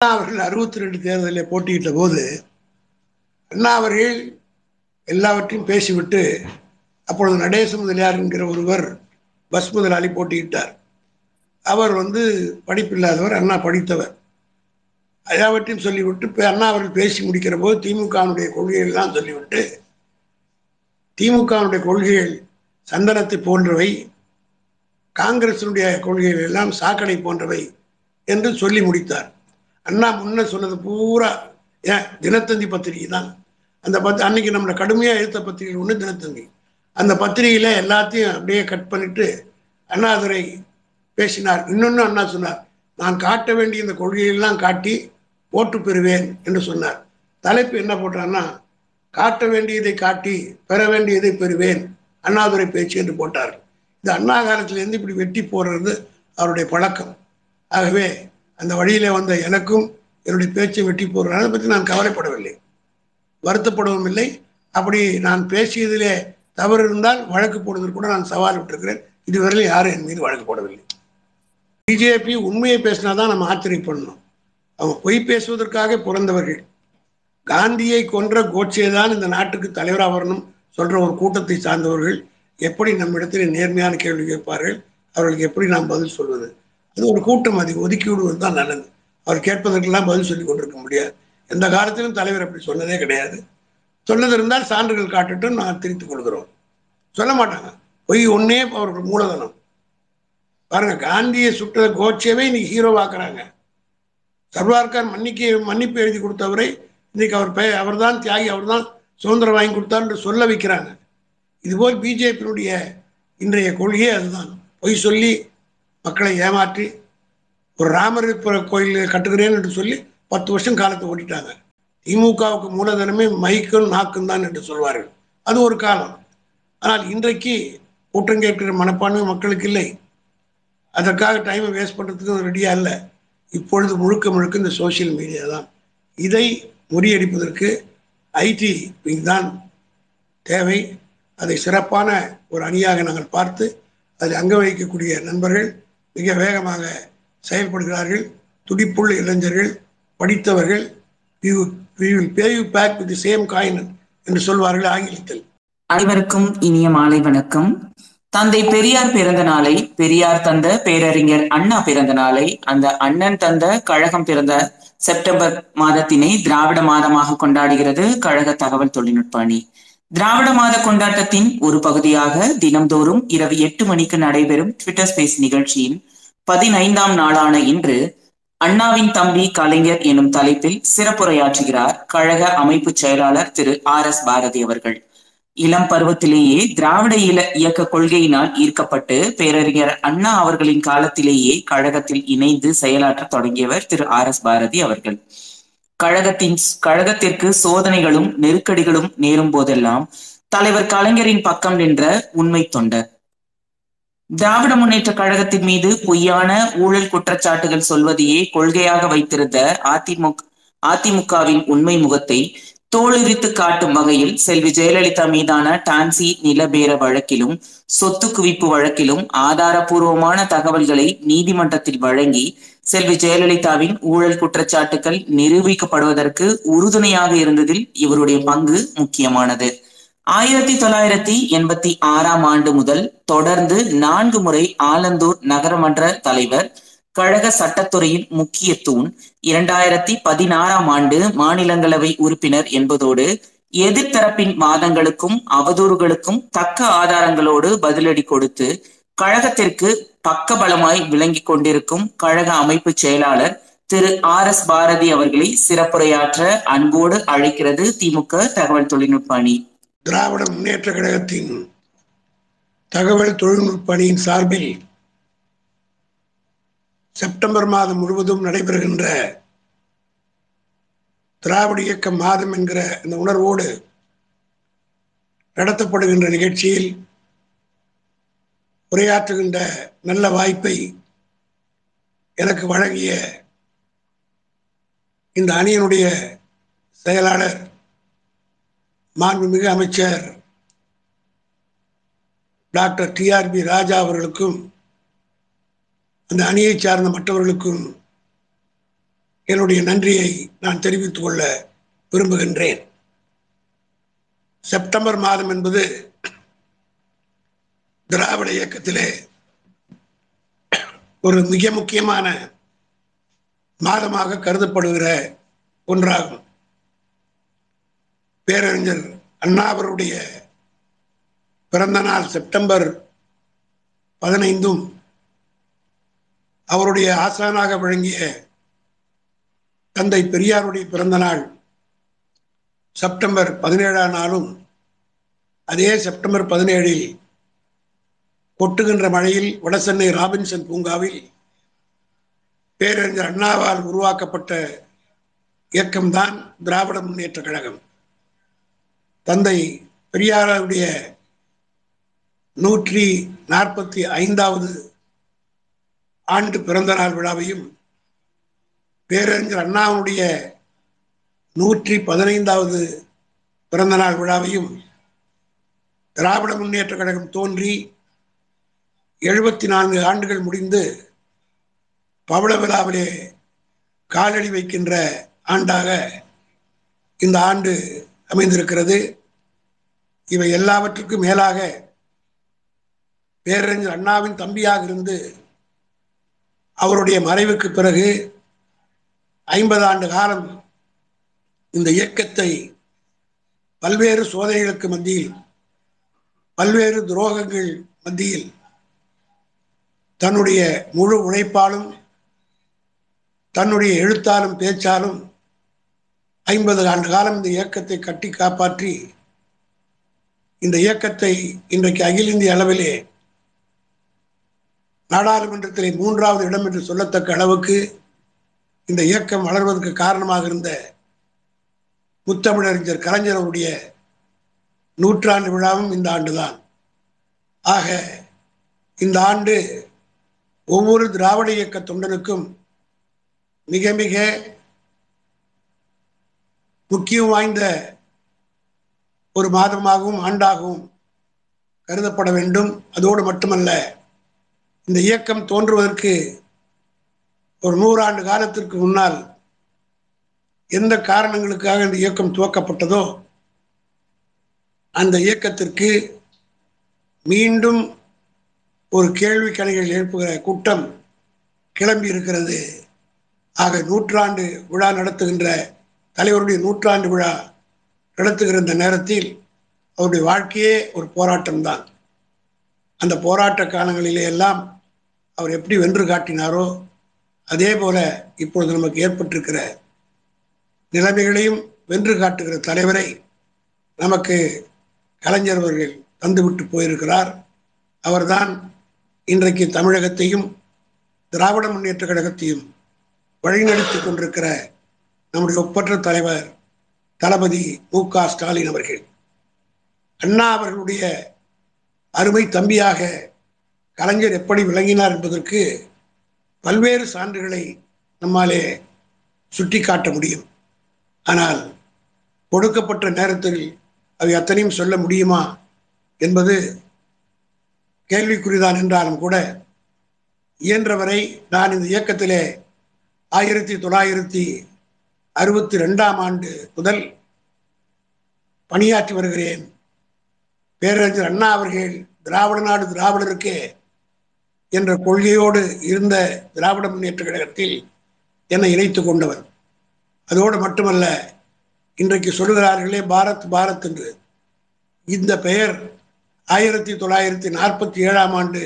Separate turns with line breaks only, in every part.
அண்ணா அவர்கள் அறுபத்தி ரெண்டு தேர்தலில் போட்டியிட்ட போது அண்ணா அவர்கள் எல்லாவற்றையும் பேசிவிட்டு அப்பொழுது நடேச முதலியார் என்கிற ஒருவர் பஸ் முதலாளி போட்டியிட்டார். அவர் வந்து படிப்பில்லாதவர் அண்ணா படித்தவர். எல்லாவற்றையும் சொல்லிவிட்டு இப்போ அண்ணா அவர்கள் பேசி முடிக்கிற போது திமுகவினுடைய கொள்கைகள்லாம் சொல்லிவிட்டு திமுகவினுடைய கொள்கைகள் சந்தனத்தை போன்றவை காங்கிரசினுடைய கொள்கைகள் எல்லாம் சாக்கடை போன்றவை என்று சொல்லி முடித்தார். அண்ணா முன்ன சொன்னது பூரா ஏன் தினத்தந்தி பத்திரிகை தான். அந்த பத் அன்னைக்கு நம்மளை கடுமையாக எழுத்த பத்திரிகை ஒன்று தினத்தந்தி. அந்த பத்திரிகையில் எல்லாத்தையும் அப்படியே கட் பண்ணிட்டு அண்ணாதுரை பேசினார். இன்னொன்று அண்ணா சொன்னார் நான் காட்ட வேண்டிய இந்த கொள்கையெல்லாம் காட்டி ஓட்டு பெறுவேன் என்று சொன்னார். தலைப்பு என்ன போட்டார்னா காட்ட வேண்டியதை காட்டி பெற வேண்டியதை பெறுவேன் அண்ணாதுரை பேச்சு என்று போட்டார். இது அண்ணா காலத்திலேருந்து இப்படி வெட்டி போடுறது அவருடைய பழக்கம். ஆகவே அந்த வழியில் வந்த எனக்கும் என்னுடைய பேச்சை வெட்டி போடுறாங்க அதை பற்றி நான் கவலைப்படவில்லை. வருத்தப்படவும் இல்லை. அப்படி நான் பேசியதிலே தவறு இருந்தால் வழக்கு போடுவதற்கு கூட நான் சவால் விட்டிருக்கிறேன். இதுவரையில் யாரும் என் மீது வழக்கு போடவில்லை. பிஜேபி உண்மையை பேசினா தான் நம்ம ஆச்சரியப்படணும். அவங்க பொய் பேசுவதற்காக பிறந்தவர்கள். காந்தியை கொன்ற கோட்சே தான் இந்த நாட்டுக்கு தலைவராக வரணும் சொல்ற ஒரு கூட்டத்தை சார்ந்தவர்கள் எப்படி நம்மிடத்தில் நேர்மையான கேள்வி கேட்பார்கள்? அவர்களுக்கு எப்படி நாம் பதில் சொல்வது? இது ஒரு கூட்டம் அதை ஒதுக்கி விடுவது தான் நல்லது. அவர் கேட்பதற்கெல்லாம் பதில் சொல்லி கொண்டிருக்க முடியாது. எந்த காலத்திலும் தலைவர் அப்படி சொன்னதே கிடையாது. சொன்னது இருந்தால் சான்றுகள் காட்டுட்டும் நான் திரித்துக் கொள்கிறோம். சொல்ல மாட்டாங்க. பொய் ஒன்னே அவர்கள் மூலதனம். பாருங்க காந்தியை சுட்ட கோட்சேவே இன்னைக்கு ஹீரோவாக்குறாங்க சர்வார்கார் மன்னிக்க மன்னிப்பு எழுதி கொடுத்தவரை இன்னைக்கு அவர் பெ அவர் தான் தியாகி அவர் தான் சுதந்திரம் வாங்கி கொடுத்தார் என்று சொல்ல வைக்கிறாங்க. இதுபோல் பிஜேபியினுடைய இன்றைய கொள்கையே அதுதான். பொய் சொல்லி மக்களை ஏமாற்றி ஒரு ராமர் கோயில் கட்டுகிறேன் என்று சொல்லி பத்து வருஷம் காலத்தை ஓட்டிட்டாங்க. திமுகவுக்கு மூலதனமே மைக்கும் நாக்கும் தான் என்று சொல்வார்கள். அது ஒரு காலம். ஆனால் இன்றைக்கு கூட்டம் கேட்கிற மனப்பான்மை மக்களுக்கு இல்லை. அதற்காக டைமை வேஸ்ட் பண்ணுறதுக்கு ரெடியாக இல்லை. இப்பொழுது முழுக்க முழுக்க இந்த சோசியல் மீடியா தான். இதை முறியடிப்பதற்கு ஐடி விங் தான் தேவை. அதை சிறப்பான ஒரு அணியாக நாங்கள் பார்த்து அதில் அங்க வகிக்கக்கூடிய நண்பர்கள் மிக வேகமாக செயல்படுகிறார்கள். துடிப்புள்ள இளைஞர்கள் படித்தவர்கள் என்று சொல்வார்கள் ஆங்கிலத்தில்.
அனைவருக்கும் இனிய மாலை வணக்கம். தந்தை பெரியார் பிறந்த நாளை பெரியார் தந்த பேரறிஞர் அண்ணா பிறந்த நாளை அந்த அண்ணன் தந்த கழகம் பிறந்த செப்டம்பர் மாதத்தினை திராவிட மாதமாக கொண்டாடுகிறது கழக தகவல் தொழில்நுட்ப அணி. திராவிட மாத கொண்டாட்டத்தின் ஒரு பகுதியாக தினம்தோறும் இரவு எட்டு மணிக்கு நடைபெறும் ட்விட்டர் ஸ்பேஸ் நிகழ்ச்சியின் பதினைந்தாம் நாளான இன்று அண்ணாவின் தம்பி கலைஞர் எனும் தலைப்பில் சிறப்புரையாற்றுகிறார் கழக அமைப்பு செயலாளர் திரு ஆர் எஸ் பாரதி அவர்கள். இளம் பருவத்திலேயே திராவிட இல இயக்க கொள்கையினால் ஈர்க்கப்பட்டு பேரறிஞர் அண்ணா அவர்களின் காலத்திலேயே கழகத்தில் இணைந்து செயலாற்ற தொடங்கியவர் திரு ஆர் எஸ் பாரதி அவர்கள். கழகத்தின் கழகத்திற்கு சோதனைகளும் நெருக்கடிகளும் நேரும் போதெல்லாம் தலைவர் கலைஞரின் பக்கம் நின்ற உண்மை தொண்டர். திராவிட முன்னேற்ற கழகத்தின் மீது பொய்யான ஊழல் குற்றச்சாட்டுகள் சொல்வதையே கொள்கையாக வைத்திருந்த அதிமுக அதிமுகவின் உண்மை முகத்தை தோளுரித்து காட்டும் வகையில் செல்வி ஜெயலலிதா மீதான டான்சி நிலபேர வழக்கிலும் சொத்து குவிப்பு வழக்கிலும் ஆதாரபூர்வமான தகவல்களை நீதிமன்றத்தில் வழங்கி செல்வி ஜெயலலிதாவின் ஊழல் குற்றச்சாட்டுகள் நிரூபிக்கப்படுவதற்கு உறுதுணையாக இருந்ததில் இவருடைய பங்கு முக்கியமானது. ஆயிரத்தி தொள்ளாயிரத்தி எண்பத்தி ஆறாம் ஆண்டு முதல் தொடர்ந்து நான்கு முறை ஆலந்தூர் நகரமன்ற தலைவர் கழக சட்டத்துறையின் முக்கிய தூண் இரண்டாயிரத்தி பதினாறாம் ஆண்டு மாநிலங்களவை உறுப்பினர் என்பதோடு எதிர்த்தரப்பின் வாதங்களுக்கும் அவதூறுகளுக்கும் தக்க ஆதாரங்களோடு பதிலடி கொடுத்து கழகத்திற்கு பக்கபலமாய் விளங்கி கொண்டிருக்கும் கழக அமைப்பு செயலாளர் திரு ஆர் எஸ் பாரதி அவர்களை சிறப்புரையாற்ற அன்போடு அழைக்கிறது திமுக தகவல் தொழில்நுட்ப அணி
திராவிட முன்னேற்ற கழகத்தின் தகவல் தொழில்நுட்ப அணியின் சார்பில் செப்டம்பர் மாதம் முழுவதும் நடைபெறுகின்ற திராவிட இயக்க மாதம் என்கிற இந்த உணர்வோடு நடத்தப்படுகின்ற நிகழ்ச்சியில் உரையாற்றுகின்ற நல்ல வாய்ப்பை எனக்கு வழங்கிய இந்த அணியினுடைய செயலாளர் மாண்புமிகு அமைச்சர் டாக்டர் டிஆர்பி ராஜா அவர்களுக்கும் அந்த அணியை சார்ந்த மற்றவர்களுக்கும் என்னுடைய நன்றியை நான் தெரிவித்துக் கொள்ள விரும்புகின்றேன். செப்டம்பர் மாதம் என்பது திராவிட இயக்கத்திலே ஒரு மிக முக்கியமான மாதமாக கருதப்படுகிற ஒன்றாகும். பேரறிஞர் அண்ணா அவருடைய பிறந்த நாள் செப்டம்பர் பதினைந்தும் அவருடைய ஆசானாக விளங்கிய தந்தை பெரியாருடைய பிறந்த நாள் செப்டம்பர் பதினேழாம் நாளும் அதே செப்டம்பர் பதினேழில் கொட்டுகின்ற மழையில் வடசென்னை ராபின்சன் பூங்காவில் பேரறிஞர் அண்ணாவால் உருவாக்கப்பட்ட இயக்கம்தான் திராவிட முன்னேற்ற கழகம். தந்தை பெரியாருடைய நூற்றி நாற்பத்தி ஐந்தாவது ஆண்டு பிறந்த நாள் விழாவையும் பேரறிஞர் அண்ணாவுடைய நூற்றி பதினைந்தாவது பிறந்த நாள் விழாவையும் திராவிட முன்னேற்ற கழகம் தோன்றி எழுபத்தி நான்கு ஆண்டுகள் முடிந்து பவள விழாவிலே காலடி வைக்கின்ற ஆண்டாக இந்த ஆண்டு அமைந்திருக்கிறது. இவை எல்லாவற்றுக்கும் மேலாக பேரறிஞர் அண்ணாவின் தம்பியாக இருந்து அவருடைய மறைவுக்கு பிறகு ஐம்பது ஆண்டு காலம் இந்த இயக்கத்தை பல்வேறு சோதனைகளுக்கு மத்தியில் பல்வேறு துரோகங்கள் மத்தியில் தன்னுடைய முழு உழைப்பாலும் தன்னுடைய எழுத்தாலும் பேச்சாலும் ஐம்பது ஆண்டு காலம் இந்த இயக்கத்தை கட்டி காப்பாற்றி இந்த இயக்கத்தை இன்றைக்கு அகில இந்திய அளவிலே நாடாளுமன்றத்திலே மூன்றாவது இடம் என்று சொல்லத்தக்க அளவுக்கு இந்த இயக்கம் வளர்வதற்கு காரணமாக இருந்த முத்தமிழறிஞர் கலைஞர் அவருடைய நூற்றாண்டு விழாவும் இந்த ஆண்டுதான். ஆக இந்த ஆண்டு ஒவ்வொரு திராவிட இயக்க தொண்டனுக்கும் மிக மிக முக்கியம் வாய்ந்த ஒரு மாதமாகவும் ஆண்டாகவும் கருதப்பட வேண்டும். அதோடு மட்டுமல்ல இந்த இயக்கம் தோன்றுவதற்கு ஒரு நூறாண்டு காலத்திற்கு முன்னால் எந்த காரணங்களுக்காக இந்த இயக்கம் துவக்கப்பட்டதோ அந்த இயக்கத்திற்கு மீண்டும் ஒரு கேள்வி கணிகள் எழுப்புகிற கூட்டம் கிளம்பி இருக்கிறது. ஆக நூற்றாண்டு விழா நடத்துகின்ற தலைவருடைய நூற்றாண்டு விழா நடத்துகிற இந்த நேரத்தில் அவருடைய வாழ்க்கையே ஒரு போராட்டம்தான். அந்த போராட்ட காலங்களிலே எல்லாம் அவர் எப்படி வென்று காட்டினாரோ அதே போல இப்பொழுது நமக்கு ஏற்பட்டிருக்கிற நிலைமைகளையும் வென்று காட்டுகிற தலைவரை நமக்கு கலைஞர் அவர்கள் தந்துவிட்டு போயிருக்கிறார். அவர்தான் இன்றைக்கு தமிழகத்தையும் திராவிட முன்னேற்ற கழகத்தையும் வழிநடத்தி கொண்டிருக்கிற நம்முடைய ஒப்பற்ற தலைவர் தளபதி மு க ஸ்டாலின் அவர்கள். அண்ணா அவர்களுடைய அருமை தம்பியாக கலைஞர் எப்படி விளங்கினார் என்பதற்கு பல்வேறு சான்றுகளை நம்மாலே சுட்டி காட்ட முடியும். ஆனால் கொடுக்கப்பட்ட நேரத்தில் அவை அத்தனையும் சொல்ல முடியுமா என்பது கேள்விக்குறிதான் என்றாலும் கூட இயன்றவரை நான் இந்த இயக்கத்திலே ஆயிரத்தி தொள்ளாயிரத்தி அறுபத்தி ரெண்டாம் ஆண்டு முதல் பணியாற்றி வருகிறேன். பேரறிஞர் அண்ணா அவர்கள் திராவிட நாடு திராவிடருக்கே என்ற கொள்கையோடு இருந்த திராவிட முன்னேற்ற கழகத்தில் என்னை இணைத்து கொண்டவர். அதோடு மட்டுமல்ல இன்றைக்கு சொல்லுகிறார்களே பாரத் பாரத் என்று. இந்த பெயர் ஆயிரத்தி தொள்ளாயிரத்தி நாற்பத்தி ஏழாம் ஆண்டு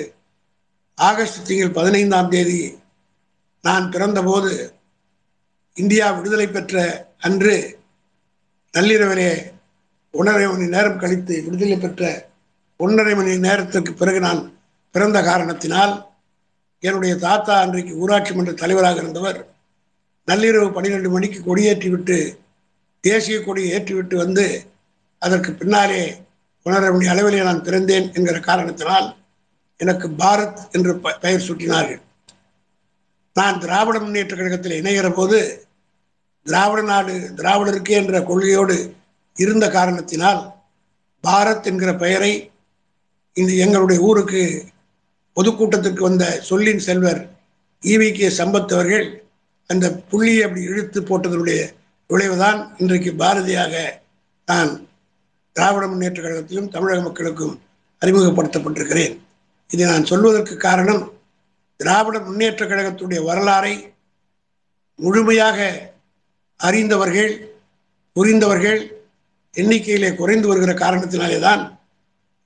ஆகஸ்ட் திங்கள் பதினைந்தாம் தேதி நான் பிறந்தபோது இந்தியா விடுதலை பெற்ற அன்று நள்ளிரவிலே ஒன்றரை மணி நேரம் கழித்து விடுதலை பெற்ற ஒன்றரை மணி நேரத்திற்கு பிறகு நான் பிறந்த காரணத்தினால் என்னுடைய தாத்தா அன்றைக்கு ஊராட்சி மன்ற தலைவராக இருந்தவர் நள்ளிரவு பன்னிரெண்டு மணிக்கு கொடியேற்றிவிட்டு தேசிய கொடியை ஏற்றிவிட்டு வந்து அதற்கு பின்னாலே ஒன்றரை மணி அளவிலே நான் பிறந்தேன் என்கிற காரணத்தினால் எனக்கு பாரத் என்று பெயர் சூட்டினார்கள். நான் திராவிட முன்னேற்ற கழகத்தில் இணைகிற போது திராவிட நாடு திராவிடருக்கே என்ற கொள்கையோடு இருந்த காரணத்தினால் பாரத் என்கிற பெயரை இந்த எங்களுடைய ஊருக்கு பொதுக்கூட்டத்திற்கு வந்த சொல்லின் செல்வர் ஈவி கே சம்பத் அவர்கள் அந்த புள்ளியை அப்படி இழுத்து போட்டதனுடைய விளைவுதான் இன்றைக்கு பாரதியாக நான் திராவிட முன்னேற்ற கழகத்திலும் தமிழக மக்களுக்கும் அறிமுகப்படுத்தப்பட்டிருக்கிறேன். இதை நான் சொல்வதற்கு காரணம் திராவிட முன்னேற்ற கழகத்துடைய வரலாறை முழுமையாக அறிந்தவர்கள் புரிந்தவர்கள் எண்ணிக்கையிலே குறைந்து வருகிற காரணத்தினாலே தான்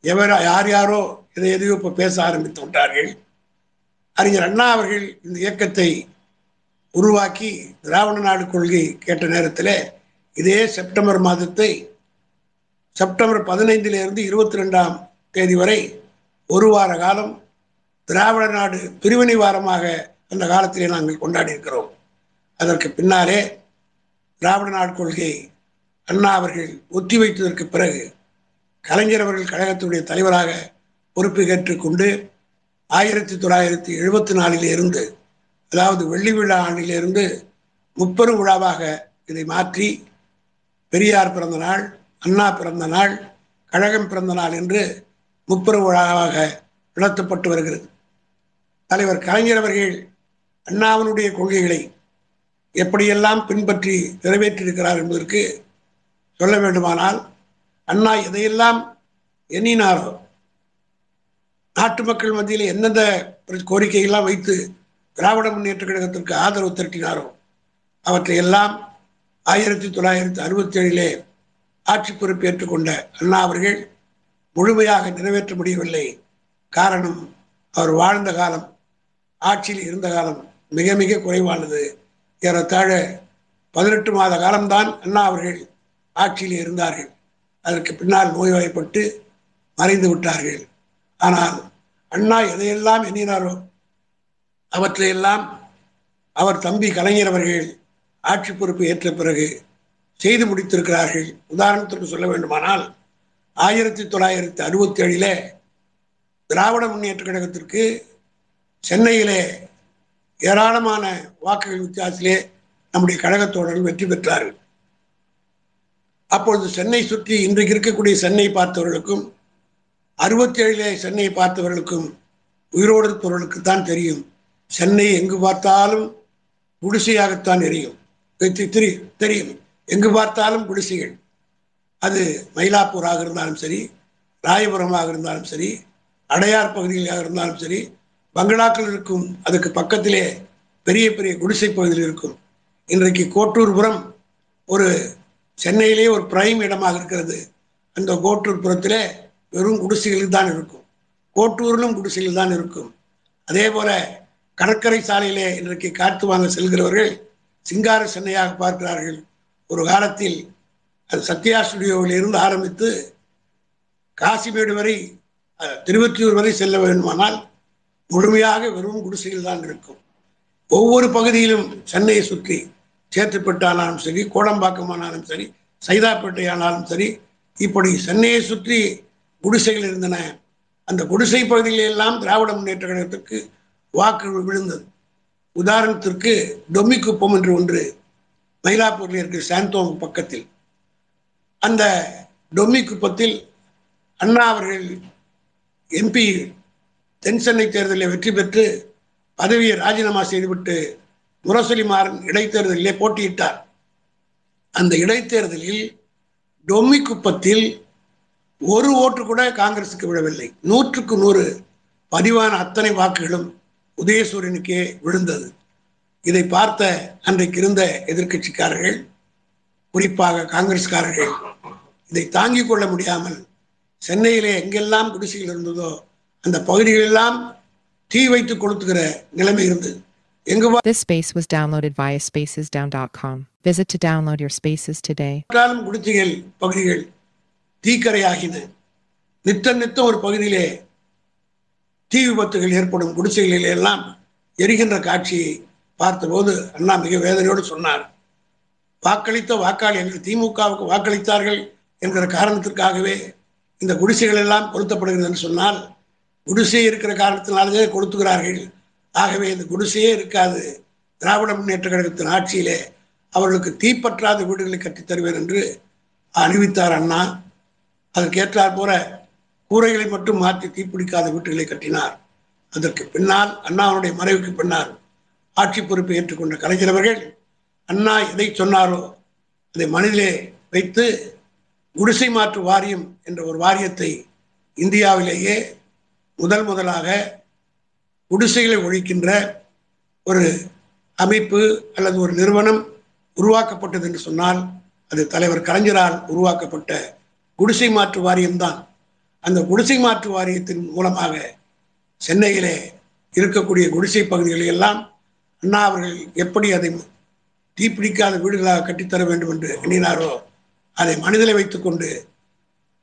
எவர் யார் யாரோ இதை எதையோ இப்போ பேச ஆரம்பித்து விட்டார்கள். அறிஞர் அண்ணா அவர்கள் இந்த இயக்கத்தை உருவாக்கி திராவிட நாடு கொள்கை கேட்ட நேரத்தில் இதே செப்டம்பர் மாதத்தை செப்டம்பர் பதினைந்திலிருந்து இருபத்தி ரெண்டாம் தேதி வரை ஒரு வார காலம் திராவிட நாடு பிரிவினை வாரமாக அந்த காலத்திலே நாங்கள் கொண்டாடி இருக்கிறோம் அதற்கு பின்னாலே திராவிட நாடு கொள்கை அண்ணா அவர்கள் ஒத்தி வைத்ததற்கு பிறகு கலைஞர் அவர்கள் கழகத்துடைய தலைவராக பொறுப்பேற்றுக் ஏற்றுக்கொண்டு ஆயிரத்தி தொள்ளாயிரத்தி எழுபத்தி நாலிலிருந்து அதாவது வெள்ளி விழா ஆண்டிலிருந்து முப்பெரும் விழாவாக இதை மாற்றி பெரியார் பிறந்த நாள் அண்ணா பிறந்த நாள் கழகம் பிறந்த நாள் என்று முப்பெரும் விழாவாக நடத்தப்பட்டு வருகிறது. தலைவர் கலைஞர் அவர்கள் அண்ணாவினுடைய கொள்கைகளை எப்படியெல்லாம் பின்பற்றி நிறைவேற்றியிருக்கிறார் என்பதற்கு சொல்ல வேண்டுமானால் அண்ணா எதையெல்லாம் எண்ணினாரோ நாட்டு மக்கள் மத்தியில் எந்தெந்த கோரிக்கையெல்லாம் வைத்து திராவிட முன்னேற்ற கழகத்திற்கு ஆதரவு திரட்டினாரோ அவற்றை எல்லாம் ஆயிரத்தி தொள்ளாயிரத்தி அறுபத்தி ஏழிலே ஆட்சி பொறுப்பேற்றுக் கொண்ட அண்ணா அவர்கள் முழுமையாக நிறைவேற்ற முடியவில்லை. காரணம் அவர் வாழ்ந்த காலம் ஆட்சியில் இருந்த காலம் மிக மிக குறைவானது. ஏறத்தாழ பதினெட்டு மாத காலம்தான் அண்ணா அவர்கள் ஆட்சியில் இருந்தார்கள். அதற்கு பின்னால் நோய்வாய்ப்பட்டு மறைந்து விட்டார்கள். ஆனால் அண்ணா எதையெல்லாம் எண்ணினாரோ அவற்றையெல்லாம் அவர் தம்பி கலைஞர் அவர்கள் ஆட்சி பொறுப்பு ஏற்ற பிறகு செய்து முடித்திருக்கிறார்கள். உதாரணத்திற்கு சொல்ல வேண்டுமானால் ஆயிரத்தி தொள்ளாயிரத்தி அறுபத்தி ஏழிலே திராவிட முன்னேற்ற கழகத்திற்கு சென்னையிலே ஏராளமான வாக்குகள் வித்தியாசத்திலே நம்முடைய கழகத்தோழர்கள் வெற்றி பெற்றார்கள். அப்பொழுது சென்னை சுற்றி இன்றைக்கு இருக்கக்கூடிய சென்னை பார்த்தவர்களுக்கும் அறுபத்தி ஏழிலே சென்னையை பார்த்தவர்களுக்கும் உயிரோடு இருப்பவர்களுக்கு தான் தெரியும். சென்னை எங்கு பார்த்தாலும் குடிசையாகத்தான் எரியும். தெரியும். எங்கு பார்த்தாலும் குடிசைகள். அது மயிலாப்பூராக இருந்தாலும் சரி ராயபுரமாக இருந்தாலும் சரி அடையார் பகுதிகளாக இருந்தாலும் சரி பங்களாக்கள் இருக்கும். அதுக்கு பக்கத்திலே பெரிய பெரிய குடிசை பகுதியில் இருக்கும். இன்றைக்கு கோட்டூர்புரம் ஒரு சென்னையிலே ஒரு பிரைம் இடமாக இருக்கிறது. அந்த கோட்டூர்புரத்திலே வெறும் குடிசைகளில் தான் இருக்கும். கோட்டூரிலும் குடிசைகள் தான் இருக்கும். அதே போல கடற்கரை சாலையிலே இன்றைக்கு காற்று வாங்க செல்கிறவர்கள் சிங்கார சென்னையாக பார்க்கிறார்கள். ஒரு காலத்தில் அது சத்யா ஸ்டுடியோவில் இருந்து ஆரம்பித்து காசிமேடு வரை திருவற்றியூர் வரை செல்ல வேண்டுமானால் முழுமையாக வெறும் குடிசைகள் தான் இருக்கும். ஒவ்வொரு பகுதியிலும் சென்னையை சுற்றி சேத்துப்பட்டானாலும் சரி கோடம்பாக்கமானாலும் சரி சைதாப்பேட்டை ஆனாலும் சரி இப்படி சென்னையை சுற்றி குடிசைகள் இருந்தன. அந்த குடிசை பகுதிகளெல்லாம் திராவிட முன்னேற்ற கழகத்திற்கு வாக்கு விழுந்தது. உதாரணத்திற்கு டொமிக்குப்பம் என்று ஒன்று மயிலாப்பூரில் இருக்கிற சாந்தோம் பக்கத்தில். அந்த டொமிக்குப்பத்தில் அண்ணா அவர்கள் எம்பி தென் சென்னை தேர்தலில் வெற்றி பெற்று பதவியை ராஜினாமா செய்துவிட்டு முரசொலி மாறன் இடைத்தேர்தலிலே போட்டியிட்டார். அந்த இடைத்தேர்தலில் டொமிக்குப்பத்தில் ஒரு ஓட்டு கூட காங்கிரசுக்கு விழவில்லை நூற்றுக்கு நூறு பதிவான அத்தனை வாக்குகளும் உதயசூரியனுக்கே விழுந்தது இதை பார்த்த அன்றைக்கு இருந்த எதிர்கட்சிக்காரர்கள் குறிப்பாக காங்கிரஸ்காரர்கள் இதை தாங்கிக் கொள்ள முடியாமல் சென்னையிலே எங்கெல்லாம் குடிசைகள் இருந்ததோ அந்த பகுதிகளெல்லாம் தீ வைத்து கொளுத்துகிற நிலைமை இருந்தது எங்கு
This space was downloaded via spacesdown.com. Visit to download your spaces today.
குடிசைகள் பகுதிகள் தீக்கரையாகின நித்தம் நித்தம் ஒரு பகுதியிலே தீ விபத்துகள் ஏற்படும் குடிசைகளில் எல்லாம் எரிகின்ற காட்சியை பார்த்தபோது அண்ணா மிக வேதனையோடு சொன்னார். வாக்களித்த வாக்காளர்கள் திமுகவுக்கு வாக்களித்தார்கள் என்கிற காரணத்திற்காகவே இந்த குடிசைகள் எல்லாம் கொளுத்தப்படுகிறது என்று சொன்னால் குடிசை இருக்கிற காரணத்தினாலே கொளுத்துகிறார்கள். ஆகவே இந்த குடிசையே இருக்காது. திராவிட முன்னேற்ற கழகத்தின் ஆட்சியிலே அவர்களுக்கு தீப்பற்றாத வீடுகளை கட்டித் தருவேன் என்று அறிவித்தார் அண்ணா. அதற்கேற்றார் போல கூரைகளை மட்டும் மாற்றி தீப்பிடிக்காத வீட்டுகளை கட்டினார். அதற்கு பின்னால் அண்ணாவுடைய மறைவுக்கு பின்னால் ஆட்சி பொறுப்பை ஏற்றுக்கொண்ட கலைஞர் அவர்கள் அண்ணா எதை சொன்னாரோ அதை மனதிலே வைத்து குடிசை மாற்று வாரியம் என்ற ஒரு வாரியத்தை இந்தியாவிலேயே முதல் முதலாக குடிசைகளை ஒழிக்கின்ற ஒரு அமைப்பு அல்லது ஒரு நிறுவனம் உருவாக்கப்பட்டது என்று சொன்னால் அது தலைவர் கலைஞரால் உருவாக்கப்பட்ட குடிசை மாற்று வாரியம்தான். அந்த குடிசை மாற்று வாரியத்தின் மூலமாக சென்னையிலே இருக்கக்கூடிய குடிசை பகுதிகளை எல்லாம் அண்ணா அவர்கள் எப்படி அதை தீப்பிடிக்காத வீடுகளாக கட்டித்தர வேண்டும் என்று எண்ணினாரோ அதை மனதிலே வைத்துக்கொண்டு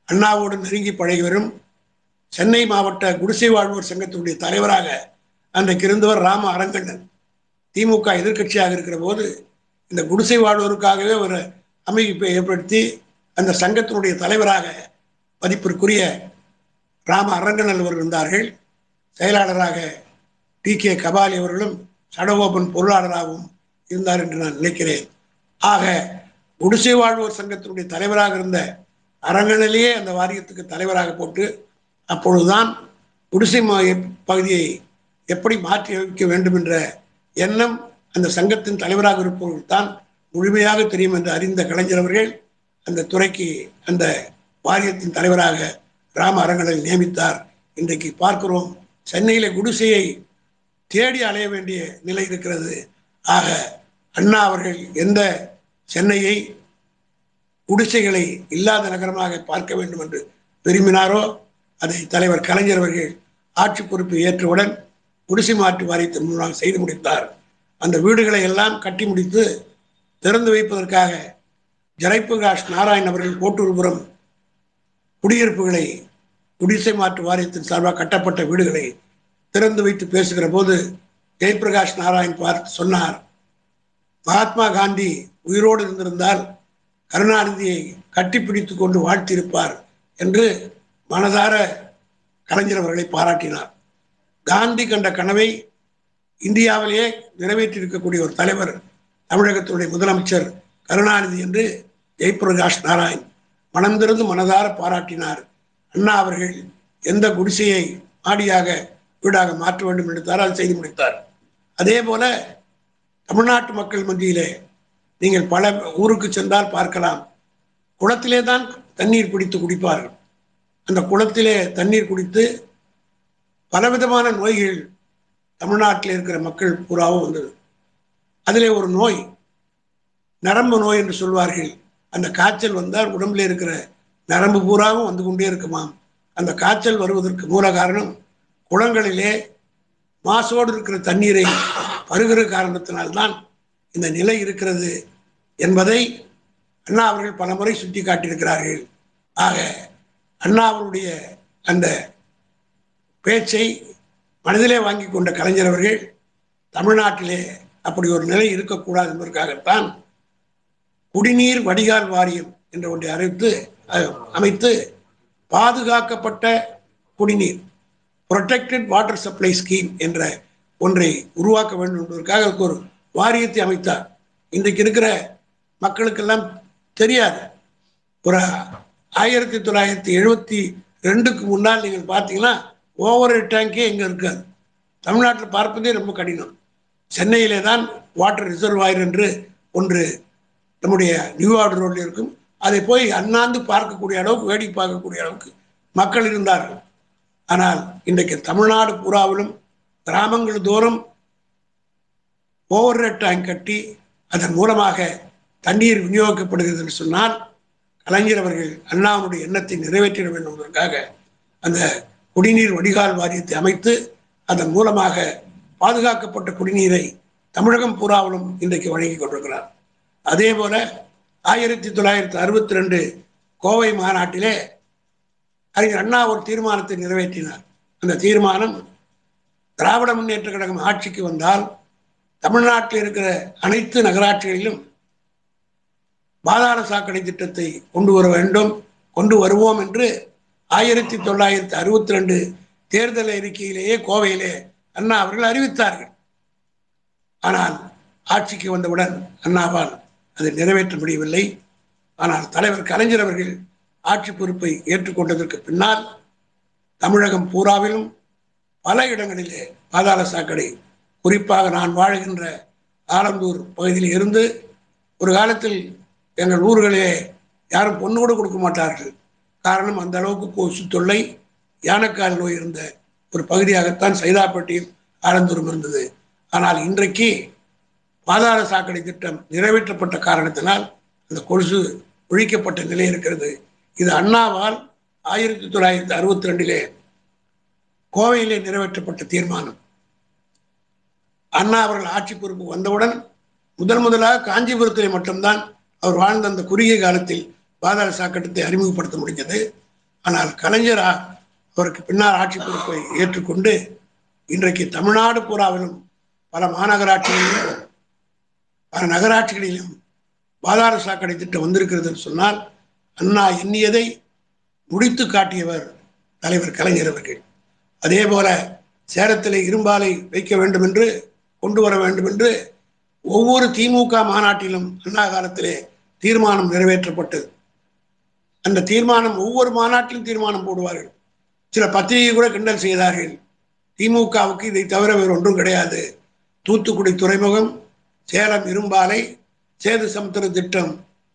அண்ணாவோடு நெருங்கி பழகி வரும் சென்னை மாவட்ட குடிசை வாழ்வோர் சங்கத்தினுடைய தலைவராக அன்றைக்கு இருந்தவர் ராம அரங்கண்ணன். திமுக எதிர்க்கட்சியாக இருக்கிற போது இந்த குடிசை வாழ்வோருக்காகவே ஒரு அமைப்பை ஏற்படுத்தி அந்த சங்கத்தினுடைய தலைவராக மதிப்பிற்குரிய ராம அரங்கநல் அவர்கள் இருந்தார்கள். செயலாளராக டி கே கபாலி அவர்களும் சடகோபன் பொருளாளராகவும் இருந்தார் என்று நான் நினைக்கிறேன். ஆக குடிசை வாழ்வோர் சங்கத்தினுடைய தலைவராக இருந்த அரங்கனிலேயே அந்த வாரியத்துக்கு தலைவராக போட்டு அப்பொழுதுதான் குடிசை பகுதியை எப்படி மாற்றி அமைக்க வேண்டும் என்ற எண்ணம் அந்த சங்கத்தின் தலைவராக இருப்பவர்கள் தான் முழுமையாக தெரியும் என்று அறிந்த கலைஞர் அவர்கள் அந்த துறைக்கு அந்த வாரியத்தின் தலைவராக ராம அரங்கனில் நியமித்தார். இன்றைக்கு பார்க்கிறோம் சென்னையில குடிசையை தேடி அலைய வேண்டிய நிலை இருக்கிறது. ஆக அண்ணா அவர்கள் எந்த சென்னையை குடிசைகளை இல்லாத நகரமாக பார்க்க வேண்டும் என்று விரும்பினாரோ அதை தலைவர் கலைஞர் அவர்கள் ஆட்சி பொறுப்பை ஏற்றவுடன் குடிசை மாற்று வாரியத்தின் மூலமாக செய்து முடித்தார். அந்த வீடுகளை எல்லாம் கட்டி முடித்து திறந்து வைப்பதற்காக ஜெயபிரகாஷ் நாராயண் அவர்கள் கோட்டூர்புரம் குடியிருப்புகளை குடிசை மாற்று வாரியத்தின் சார்பாக கட்டப்பட்ட வீடுகளை திறந்து வைத்து பேசுகிற போது ஜெயபிரகாஷ் நாராயண் பார்த்து சொன்னார் மகாத்மா காந்தி உயிரோடு இருந்திருந்தால் கருணாநிதியை கட்டிப்பிடித்து கொண்டு வாழ்த்தியிருப்பார் என்று மனதார கலைஞர் அவர்களை பாராட்டினார். காந்தி கண்ட கனவை இந்தியாவிலேயே நிறைவேற்றியிருக்கக்கூடிய ஒரு தலைவர் தமிழகத்தினுடைய முதலமைச்சர் கருணாநிதி என்று ஜெயபிரகாஷ் நாராயண் மனந்திருந்து மனதார பாராட்டினார். அண்ணா அவர்கள் எந்த குடிசையை மாடியாக வீடாக மாற்ற வேண்டும் என்று அதை செய்து முடித்தார். அதே போல தமிழ்நாட்டு மக்கள் மத்தியிலே நீங்கள் பல ஊருக்கு சென்றால் பார்க்கலாம். குளத்திலே தான் தண்ணீர் பிடித்து குடிப்பார்கள். அந்த குளத்திலே தண்ணீர் குடித்து பலவிதமான நோய்கள் தமிழ்நாட்டில் இருக்கிற மக்கள் பூராவும் வந்தது. அதிலே ஒரு நோய் நரம்பு நோய் என்று சொல்வார்கள். அந்த காய்ச்சல் வந்தால் உடம்புல இருக்கிற நரம்பு பூராவும் வந்து கொண்டே இருக்குமாம். அந்த காய்ச்சல் வருவதற்கு மூல காரணம் குளங்களிலே மாசோடு இருக்கிற தண்ணீரை பருகிற காரணத்தினால்தான் இந்த நிலை இருக்கிறது என்பதை அண்ணா அவர்கள் பல முறை சுட்டி காட்டியிருக்கிறார்கள் ஆக அண்ணா அவருடைய அந்த பேச்சை மனதிலே வாங்கி கொண்ட கலைஞர் அவர்கள் தமிழ்நாட்டிலே அப்படி ஒரு நிலை இருக்கக்கூடாது என்பதற்காகத்தான் குடிநீர் வடிகால் வாரியம் என்ற ஒன்றை அறிவித்து அமைத்து பாதுகாக்கப்பட்ட குடிநீர் ப்ரொடெக்டட் வாட்டர் சப்ளை ஸ்கீம் என்ற ஒன்றை உருவாக்க வேண்டும் என்பதற்காக அதுக்கு ஒரு வாரியத்தை அமைத்தார். இன்றைக்கு இருக்கிற மக்களுக்கெல்லாம் தெரியாது. ஒரு ஆயிரத்தி தொள்ளாயிரத்தி எழுபத்தி ரெண்டுக்கு முன்னால் நீங்கள் பார்த்தீங்கன்னா ஓவர் டேங்கே எங்கே இருக்காது. தமிழ்நாட்டில் பார்ப்பதே ரொம்ப கடினம். சென்னையிலே தான் வாட்டர் ரிசர்வாயர் என்று ஒன்று நம்முடைய நியூயார்க் ரோடில் இருக்கும். அதை போய் அண்ணாந்து பார்க்கக்கூடிய அளவுக்கு வேடிக்கை பார்க்கக்கூடிய அளவுக்கு மக்கள் இருந்தார்கள். ஆனால் இன்றைக்கு தமிழ்நாடு பூராவிலும் கிராமங்கள் தோறும் ஓவர் டேங்க் கட்டி அதன் மூலமாக தண்ணீர் விநியோகிக்கப்படுகிறது என்று சொன்னால் கலைஞர் அவர்கள் அண்ணாவுடைய எண்ணத்தை நிறைவேற்றிட வேண்டும் என்பதற்காக அந்த குடிநீர் வடிகால் வாரியத்தை அமைத்து அதன் மூலமாக பாதுகாக்கப்பட்ட குடிநீரை தமிழகம் பூராவிலும் இன்றைக்கு வழங்கி கொண்டிருக்கிறார். அதே போல ஆயிரத்தி தொள்ளாயிரத்தி அறுபத்தி ரெண்டு கோவை மாநாட்டிலே அறிஞர் அண்ணா ஒரு தீர்மானத்தை நிறைவேற்றினார். அந்த தீர்மானம் திராவிட முன்னேற்ற கழகம் ஆட்சிக்கு வந்தால் தமிழ்நாட்டில் இருக்கிற அனைத்து நகராட்சிகளிலும் பாதாள சாக்கடை திட்டத்தை கொண்டு வர வேண்டும் கொண்டு வருவோம் என்று ஆயிரத்தி தொள்ளாயிரத்தி அறுபத்தி ரெண்டு தேர்தல் அறிக்கையிலேயே கோவையிலே அண்ணா அவர்கள் அறிவித்தார்கள். ஆனால் ஆட்சிக்கு வந்தவுடன் அண்ணாவால் அதை நிறைவேற்ற முடியவில்லை. ஆனால் தலைவர் கலைஞர் அவர்கள் ஆட்சி பொறுப்பை ஏற்றுக்கொண்டதற்கு பின்னால் தமிழகம் பூராவிலும் பல இடங்களிலே பாதாள சாக்கடை குறிப்பாக நான் வாழுகின்ற ஆலந்தூர் பகுதியில் இருந்து ஒரு காலத்தில் எங்கள் ஊர்களிலே யாரும் பொண்ணு கூட கொடுக்க மாட்டார்கள். காரணம் அந்த அளவுக்கு கொசு தொல்லை யானைக்கால் நோய் இருந்த ஒரு பகுதியாகத்தான் சைதாப்பட்டியும் ஆலந்தூரும் இருந்தது. ஆனால் இன்றைக்கு பாதாள சாக்கடை திட்டம் நிறைவேற்றப்பட்ட காரணத்தினால் அந்த கொலுசு ஒழிக்கப்பட்ட நிலை இருக்கிறது. இது அண்ணாவால் ஆயிரத்தி தொள்ளாயிரத்தி அறுபத்தி ரெண்டிலே கோவையிலே நிறைவேற்றப்பட்ட தீர்மானம். அண்ணா அவர்கள் ஆட்சி பொறுப்பு வந்தவுடன் முதன் முதலாக காஞ்சிபுரத்திலே மட்டும்தான் அவர் வாழ்ந்த அந்த குறுகிய காலத்தில் பாதாள சாக்கட்டத்தை அறிமுகப்படுத்த முடிந்தது ஆனால் கலைஞரா அவருக்கு பின்னால் ஆட்சி பொறுப்பை ஏற்றுக்கொண்டு இன்றைக்கு தமிழ்நாடு பூராவிலும் பல மாநகராட்சிகளிலும் பல நகராட்சிகளிலும் பாதாள சாக்கடை திட்டம் வந்திருக்கிறதுன்னு சொன்னால் அண்ணா எண்ணியதை முடித்து காட்டியவர் தலைவர் கலைஞர் அவர்கள். அதே போல சேரத்தில் இரும்பாலை வைக்க வேண்டும் என்று கொண்டு வர வேண்டும் என்று ஒவ்வொரு திமுக மாநாட்டிலும் அண்ணா காலத்திலே தீர்மானம் நிறைவேற்றப்பட்டது அந்த தீர்மானம் ஒவ்வொரு மாநாட்டிலும் தீர்மானம் போடுவார்கள். சில பத்திரிகை கூட கிண்டல் செய்தார்கள். திமுகவுக்கு இதை தவிர வேறு ஒன்றும் கிடையாது. தூத்துக்குடி துறைமுகம் சேலம் இரும்பாலை சேது சமுத்திர திட்டம்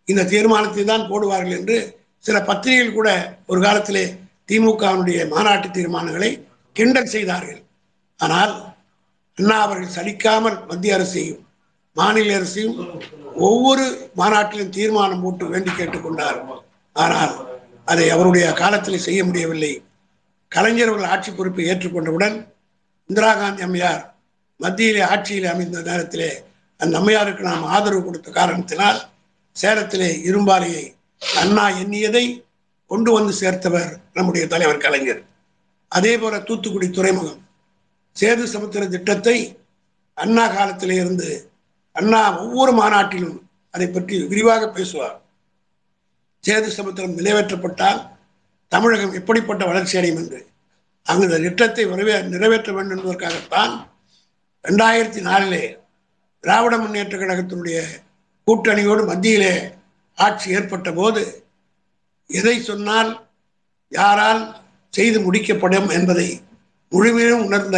இந்த தீர்மானத்தை தான் போடுவார்கள் என்று சில பத்திரிகைகள் கூட ஒரு காலத்திலே திமுகவினுடைய மாநாட்டு தீர்மானங்களை கிண்டல் செய்தார்கள். ஆனால் அண்ணா அவர்கள் சலிக்காமல் மத்திய அரசையும் மாநில அரசையும் ஒவ்வொரு மாநாட்டிலும் தீர்மானம் போட்டு வேண்டி கேட்டுக்கொண்டார் ஆனால் அதை அவருடைய காலத்தில் செய்ய முடியவில்லை. கலைஞர் அவர்கள் ஆட்சி பொறுப்பை ஏற்றுக்கொண்டவுடன் இந்திரா காந்தி அம்மையார் மத்தியிலே ஆட்சியில் அமைந்த நேரத்திலே அந்த அம்மையாருக்கு நாம் ஆதரவு கொடுத்த காரணத்தினால் சேலத்திலே இரும்பாலையை அண்ணா எண்ணியதை கொண்டு வந்து சேர்த்தவர் நம்முடைய தலைவர் கலைஞர். அதே போல தூத்துக்குடி துறைமுகம் சேது சமுத்திர திட்டத்தை அண்ணா காலத்திலே இருந்து அண்ணா ஒவ்வொரு மாநாட்டிலும் அதை பற்றி விரிவாக பேசுவார். சேது சமுத்திரம் நிறைவேற்றப்பட்டால் தமிழகம் எப்படிப்பட்ட வளர்ச்சி அடையும் என்று அந்த திட்டத்தை நிறைவே நிறைவேற்ற வேண்டும் என்பதற்காகத்தான் ரெண்டாயிரத்தி நாலிலே திராவிட முன்னேற்ற கழகத்தினுடைய கூட்டணியோடு மத்தியிலே ஆட்சி ஏற்பட்ட போது எதை சொன்னால் யாரால் செய்து முடிக்கப்படும் என்பதை முழுமையும் உணர்ந்த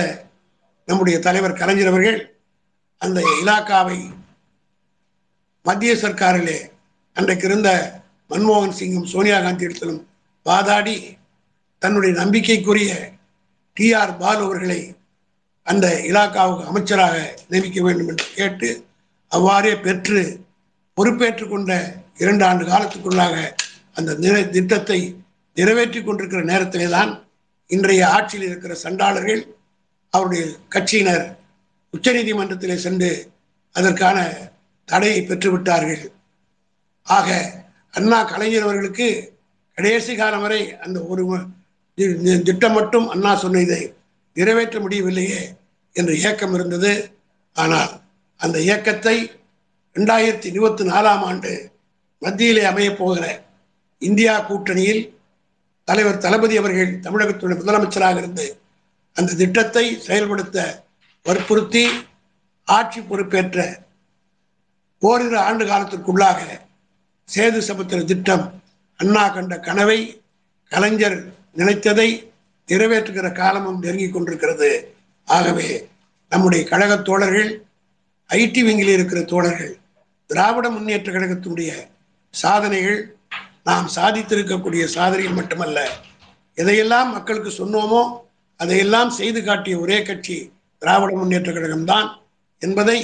நம்முடைய தலைவர் கலைஞர் அவர்கள் அந்த இலாக்காவை மத்திய சர்க்காரிலே அன்றைக்கு இருந்த மன்மோகன் சிங்கும் சோனியா காந்தி இடத்திலும் வாதாடி தன்னுடைய நம்பிக்கைக்குரிய டி ஆர் பாலு அவர்களை அந்த இலாக்காவுக்கு அமைச்சராக நியமிக்க வேண்டும் என்று கேட்டு அவ்வாறே பெற்று பொறுப்பேற்றுக் கொண்ட இரண்டு ஆண்டு காலத்துக்குள்ளாக அந்த திட்டத்தை நிறைவேற்றி கொண்டிருக்கிற நேரத்திலே தான் இன்றைய ஆட்சியில் இருக்கிற சண்டாளர்கள் அவருடைய கட்சியினர் உச்சநீதிமன்றத்திலே சென்று அதற்கான தடையை பெற்றுவிட்டார்கள். ஆக அண்ணா கலைஞர் அவர்களுக்கு கடைசி காலம் வரை அந்த ஒரு திட்டம் மட்டும் அண்ணா சொன்ன இதை நிறைவேற்ற முடியவில்லையே என்ற இயக்கம் இருந்தது. ஆனால் அந்த இயக்கத்தை ரெண்டாயிரத்தி இருபத்தி நாலாம் ஆண்டு மத்தியிலே அமையப் போகிற இந்தியா கூட்டணியில் தலைவர் தளபதி அவர்கள் தமிழகத்துடைய முதலமைச்சராக இருந்து அந்த திட்டத்தை செயல்படுத்த வற்புறுத்தி ஆட்சி பொறுப்பேற்ற ஓரிரு ஆண்டு காலத்திற்குள்ளாக சேது சமுத்திர திட்டம் அண்ணா கண்ட கனவை கலைஞர் நினைத்ததை நிறைவேற்றுகிற காலமும் நெருங்கிக் கொண்டிருக்கிறது. ஆகவே நம்முடைய கழக தோழர்கள் ஐடி விங்கில் இருக்கிற தோழர்கள் திராவிட முன்னேற்ற கழகத்தினுடைய சாதனைகள் நாம் சாதித்திருக்கக்கூடிய சாதனைகள் மட்டுமல்ல எதையெல்லாம் மக்களுக்கு சொன்னோமோ அதையெல்லாம் செய்து காட்டிய ஒரே கட்சி திராவிட முன்னேற்ற கழகம்தான் என்பதை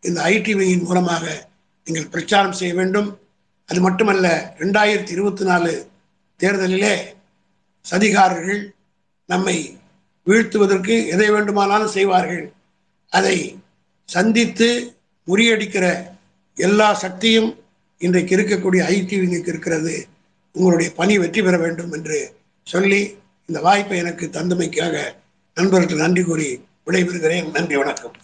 இந்த ஐடி விங்கின் மூலமாக நீங்கள் பிரச்சாரம் செய்ய வேண்டும். அது மட்டுமல்ல ரெண்டாயிரத்தி இருபத்தி நாலு தேர்தலிலே சதிகாரர்கள் நம்மை வீழ்த்துவதற்கு எதை வேண்டுமானாலும் செய்வார்கள். அதை சந்தித்து முறியடிக்கிற எல்லா சக்தியும் இன்றைக்கு இருக்கக்கூடிய ஐடிவிக்கு இருக்கிறது. உங்களுடைய பணி வெற்றி பெற வேண்டும் என்று சொல்லி இந்த வாய்ப்பை எனக்கு தந்தமைக்காக நண்பர்களுக்கு நன்றி கூறி விடைபெறுகிறேன். நன்றி வணக்கம்.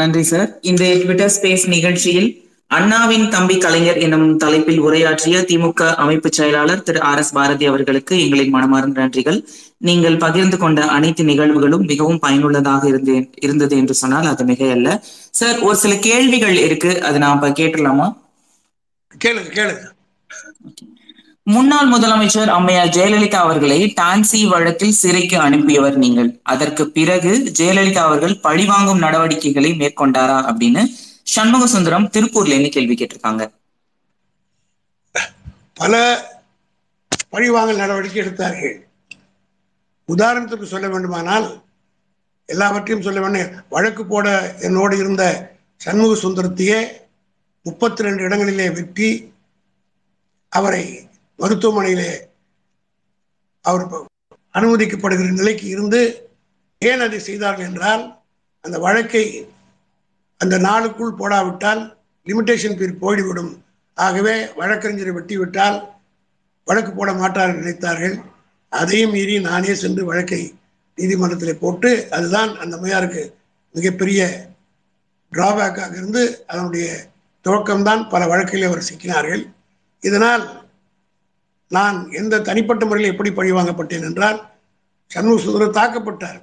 நன்றி சார். இந்த ட்விட்டர் ஸ்பேஸ் நிகழ்ச்சியில் அண்ணாவின் தம்பி கலைஞர் எனும் தலைப்பில் உரையாற்றிய திமுக அமைப்பு செயலாளர் திரு ஆர் எஸ் பாரதி அவர்களுக்கு எங்களின் மனமார்ந்த நன்றிகள். நீங்கள் பகிர்ந்து கொண்ட அனைத்து நிகழ்வுகளும் மிகவும் பயனுள்ளதாக இருந்து இருந்தது என்று சொன்னால் அது மிகையல்ல. சார் ஒரு சில கேள்விகள் இருக்கு. அது நான் இப்ப கேட்டுடலாமா?
கேளுங்க கேளுங்க.
முன்னாள் முதலமைச்சர் அம்மையார் ஜெயலலிதா அவர்களை டான்சி வழக்கில் சிறைக்கு அனுப்பியவர் நீங்கள். அதற்கு பிறகு ஜெயலலிதா அவர்கள் பழிவாங்கும் நடவடிக்கைகளை மேற்கொண்டாரா அப்படின்னு சண்முக சுந்தரம் திருப்பூர்ல இருந்து கேள்வி கேட்டிருக்காங்க?
பல பழிவாங்கல் நடவடிக்கை எடுத்தார்கள். உதாரணத்துக்கு சொல்ல வேண்டுமானால் எல்லாவற்றையும் சொல்ல வேண்டும் வழக்கு போட என்னோடு இருந்த சண்முக சுந்தரத்தையே முப்பத்தி ரெண்டு இடங்களிலே வெட்டி அவரை மருத்துவமனையிலே அவர் அனுமதிக்கப்படுகிற நிலைக்கு இருந்து ஏன் அதை செய்தார்கள் என்றால் அந்த வழக்கை அந்த நாளுக்குள் போடாவிட்டால் லிமிடேஷன் பீரியட் போய்விடும். ஆகவே வழக்கறிஞரை வெட்டிவிட்டால் வழக்கு போட மாட்டார் நினைத்தார்கள். அதையும் மீறி நானே சென்று வழக்கை நீதிமன்றத்தில் போட்டு அதுதான் அந்த அம்மையாருக்கு மிகப்பெரிய டிராபேக்காக இருந்து அதனுடைய துவக்கம்தான் பல வழக்கில் அவர் சிக்கினார்கள். இதனால் நான் எந்த தனிப்பட்ட முறையில் எப்படி பழி வாங்கப்பட்டேன் என்றால் சண்முக சுந்தரம் தாக்கப்பட்டார்.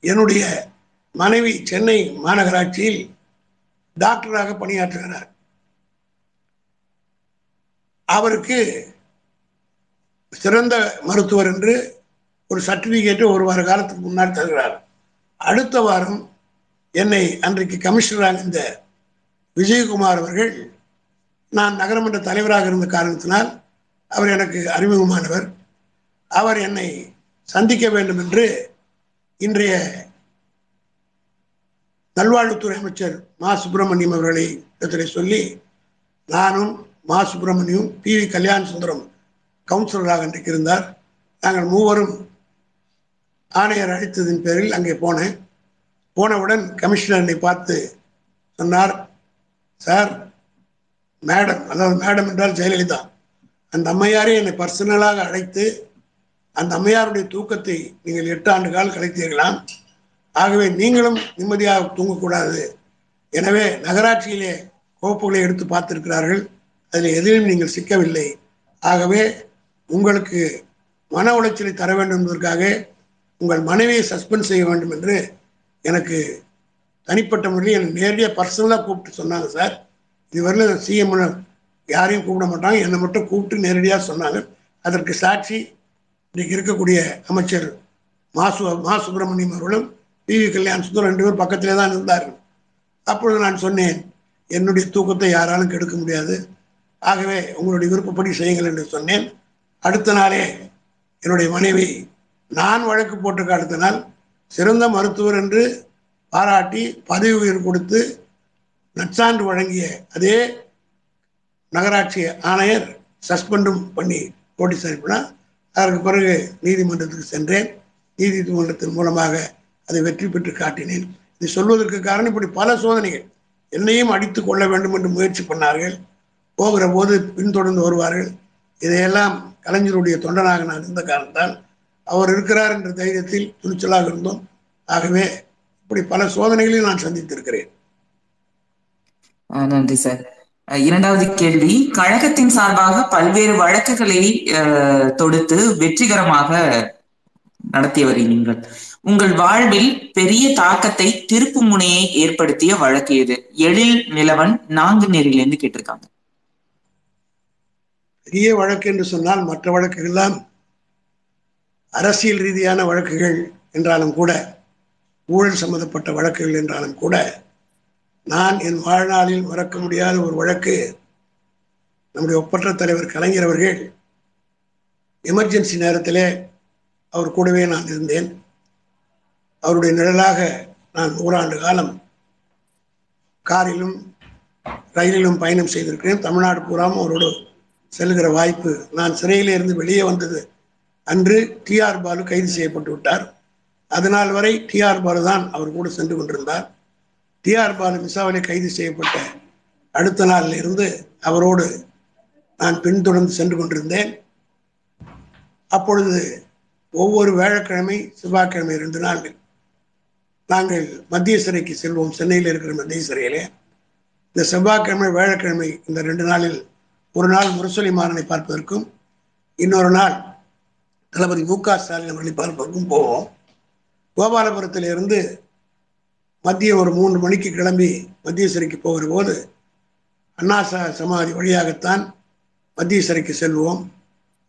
என்னுடைய மனைவி சென்னை மாநகராட்சியில் டாக்டராக பணியாற்றுகிறார். அவருக்கு சிறந்த மருத்துவர் என்று ஒரு சர்டிபிகேட்டு ஒரு வார காலத்துக்கு முன்னாடி தருகிறார். அடுத்த வாரம் என்னை அன்றைக்கு கமிஷனராக இருந்த விஜயகுமார் அவர்கள் நான் நகரமன்ற தலைவராக இருந்த காரணத்தினால் அவர் எனக்கு அறிமுகமானவர். அவர் என்னை சந்திக்க வேண்டும் என்று இன்றைய நல்வாழ்வுத்துறை அமைச்சர் மா. சுப்பிரமணியம் அவர்களை இடத்திலே சொல்லி நானும் மா. சுப்பிரமணியம் பி. வி. கல்யாண சுந்தரம் கவுன்சிலராக அன்றைக்கு இருந்தார். நாங்கள் மூவரும் ஆணையர் அழைத்ததின் பேரில் அங்கே போனேன். போனவுடன் கமிஷனர் என்னை பார்த்து சொன்னார் சார் மேடம் அதாவது மேடம் என்றால் ஜெயலலிதா. அந்த அம்மையாரே என்னை பர்சனலாக அழைத்து அந்த அம்மையாருடைய தூக்கத்தை நீங்கள் எட்டு ஆண்டு கால் கலைத்தீர்களாம். ஆகவே நீங்களும் நிம்மதியாக தூங்கக்கூடாது. எனவே நகராட்சியிலே கோப்புகளை எடுத்து பார்த்திருக்கிறார்கள். அதில் எதிலும் நீங்கள் சிக்கவில்லை. ஆகவே உங்களுக்கு மன உளைச்சலை தர வேண்டும் என்பதற்காக உங்கள் மனைவியை சஸ்பெண்ட் செய்ய வேண்டும் என்று எனக்கு தனிப்பட்ட முறையில் எனக்கு நேரடியாக பர்சனலாக கூப்பிட்டு சொன்னாங்க சார். இதுவரையிலும் சிஎம் யாரையும் கூப்பிட மாட்டாங்க. என்னை மட்டும் கூப்பிட்டு நேரடியாக சொன்னாங்க. அதற்கு சாட்சி இன்றைக்கு இருக்கக்கூடிய அமைச்சர் மாசு மா சுப்பிரமணியம் அவர்களும் டி வி கல்யாண் சுந்தரம் ரெண்டு பேரும் பக்கத்திலே தான் இருந்தார்கள் அப்பொழுது நான் சொன்னேன் என்னுடைய தூக்கத்தை யாராலும் கெடுக்க முடியாது. ஆகவே உங்களுடைய விருப்பப்படி செய்யுங்கள் என்று சொன்னேன். அடுத்த நாளே என்னுடைய மனைவி நான் வழக்கு போட்டிருக்க அடுத்த நாள் சிறந்த மருத்துவர் என்று பாராட்டி பதவி உயிர் கொடுத்து நற்சான்று வழங்கிய அதே நகராட்சி ஆணையர் சஸ்பெண்டும் பண்ணி நோட்டீஸ் அனுப்பினார் அதற்கு பிறகு நீதிமன்றத்துக்கு சென்றேன். நீதிமன்றத்தின் மூலமாக அதை வெற்றி பெற்று காட்டினேன். இதை சொல்வதற்கு காரணம் இப்படி பல சோதனைகள். என்னையும் அடித்து கொள்ள வேண்டும் என்று முயற்சி பண்ணார்கள். போகிற போது பின்தொடர்ந்து வருவார்கள். இதையெல்லாம் கலைஞருடைய தொண்டனாக நான் இருந்த காரணத்தால் அவர் இருக்கிறார் என்ற தைரியத்தில் துணிச்சலாக இருந்தோம். ஆகவே இப்படி பல சோதனைகளையும் நான் சந்தித்திருக்கிறேன்.
நன்றி சார். இரண்டாவது கேள்வி. கழகத்தின் சார்பாக பல்வேறு வழக்குகளை அஹ், தொடுத்து வெற்றிகரமாக நடத்தி நீங்கள். உங்கள் வாழ்வில் பெரிய தாக்கத்தை திருப்பு முனையை ஏற்படுத்திய வழக்கு எது? எழில் நிலவன் நான்கு நேரிலிருந்து கேட்டிருக்காங்க.
பெரிய வழக்கு என்று சொன்னால் மற்ற வழக்குகள்லாம் அரசியல் ரீதியான வழக்குகள் என்றாலும் கூட ஊழல் சம்பந்தப்பட்ட வழக்குகள் என்றாலும் கூட நான் என் வாழ்நாளில் மறக்க முடியாத ஒரு வழக்கு நம்முடைய ஒப்பற்ற தலைவர் கலைஞர் அவர்கள் எமர்ஜென்சி நேரத்திலே அவர் கூடவே நான் இருந்தேன். அவருடைய நிழலாக நான் ஓராண்டு காலம் காரிலும் ரயிலிலும் பயணம் செய்திருக்கிறேன். தமிழ்நாடு பூராவும் அவரோடு செல்கிற வாய்ப்பு நான் சிறையிலே இருந்து வெளியே வந்தது அன்று டிஆர் பாலு கைது செய்யப்பட்டு விட்டார். அதனால் வரை டிஆர் பாலு தான் அவர் கூட சென்று கொண்டிருந்தார். டிஆர் பாலு மிசாவிலே கைது செய்யப்பட்ட அடுத்த நாளில் இருந்து அவரோடு நான் பின்தொடர்ந்து சென்று கொண்டிருந்தேன். அப்பொழுது ஒவ்வொரு வேழக்கிழமை செவ்வாய்க்கிழமை ரெண்டு நாள் நாங்கள் மத்திய சிறைக்கு செல்வோம். சென்னையில் இருக்கிற மத்திய சிறையிலே. இந்த செவ்வாய்க்கிழமை வேழக்கிழமை இந்த ரெண்டு நாளில் ஒரு நாள் முரசொலி மாறனை பார்ப்பதற்கும் இன்னொரு நாள் தளபதி மு க ஸ்டாலின் அவர்களை பார்ப்பதற்கும் போவோம். கோபாலபுரத்தில் இருந்து மதியம் ஒரு மூன்று மணிக்கு கிளம்பி மத்திய சிறைக்கு போகிற போது அண்ணா சமாதி வழியாகத்தான் மத்திய சிறைக்கு செல்வோம்.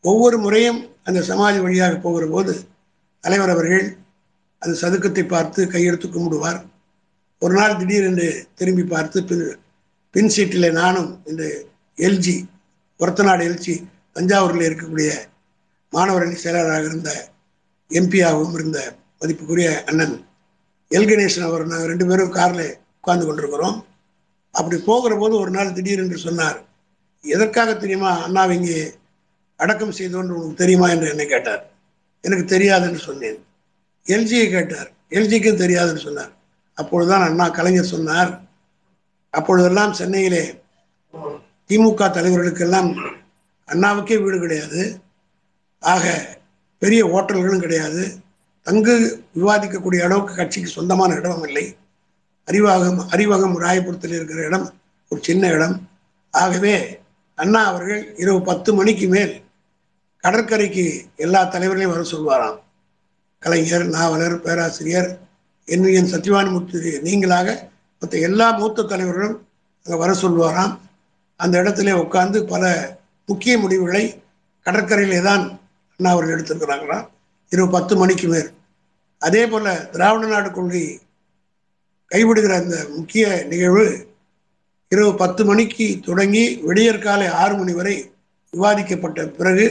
ஒவ்வொரு முறையும் அந்த சமாதி வழியாக போகிற போது தலைவர் அவர்கள் அந்த சதுக்கத்தை பார்த்து கையெடுத்து கும்பிடுவார். ஒரு நாள் திடீரென்று திரும்பி பார்த்து பின் பின் சீட்டில் நானும் இந்த எல்ஜி ஒரத்தநாடு எல்ஜி தஞ்சாவூரில் இருக்கக்கூடிய மாணவரணி செயலாளராக இருந்த எம்பியாகவும் இருந்த மதிப்புக்குரிய அண்ணன் எல் கணேசன் அவர் நாங்கள் ரெண்டு பேரும் காரில் உட்கார்ந்து கொண்டிருக்கிறோம். அப்படி போகிற போது ஒரு நாள் திடீரென்று சொன்னார் எதற்காக தெரியுமா அண்ணாவை இங்கே அடக்கம் செய்தோன்று உங்களுக்கு தெரியுமா? என்று என்னை கேட்டார். எனக்கு தெரியாதுன்னு சொன்னேன். எல்ஜியை கேட்டார். எல்ஜிக்கும் தெரியாதுன்னு சொன்னார். அப்பொழுதுதான் அண்ணா கலைஞர் சொன்னார் அப்பொழுதெல்லாம் சென்னையிலே திமுக தலைவர்களுக்கெல்லாம் அண்ணாவுக்கே வீடு கிடையாது. ஆக பெரிய ஓட்டல்களும் கிடையாது. தங்கு விவாதிக்கக்கூடிய அளவுக்கு கட்சிக்கு சொந்தமான இடமும் இல்லை. அறிவாகம் அறிவகம் ராயபுரத்தில் இருக்கிற இடம் ஒரு சின்ன இடம். ஆகவே அண்ணா அவர்கள் இரவு பத்து மணிக்கு மேல் கடற்கரைக்கு எல்லா தலைவர்களையும் வர சொல்வாராம். கலைஞர் நாவலர் பேராசிரியர் என் என் சத்யவானமூர்த்தி நீங்களாக மற்ற எல்லா மூத்த தலைவர்களும் அங்கே வர சொல்வாராம் அந்த இடத்துல உட்கார்ந்து பல முக்கிய முடிவுகளை கடற்கரையிலே தான் அண்ணா அவர்கள் எடுத்திருக்கிறாங்களாம் இரவு பத்து மணிக்கு மேல். அதே போல் திராவிட நாடு கொள்கை கைவிடுகிற அந்த முக்கிய நிகழ்வு இரவு பத்து மணிக்கு தொடங்கி விடியற்காலை ஆறு மணி வரை விவாதிக்கப்பட்ட பிறகு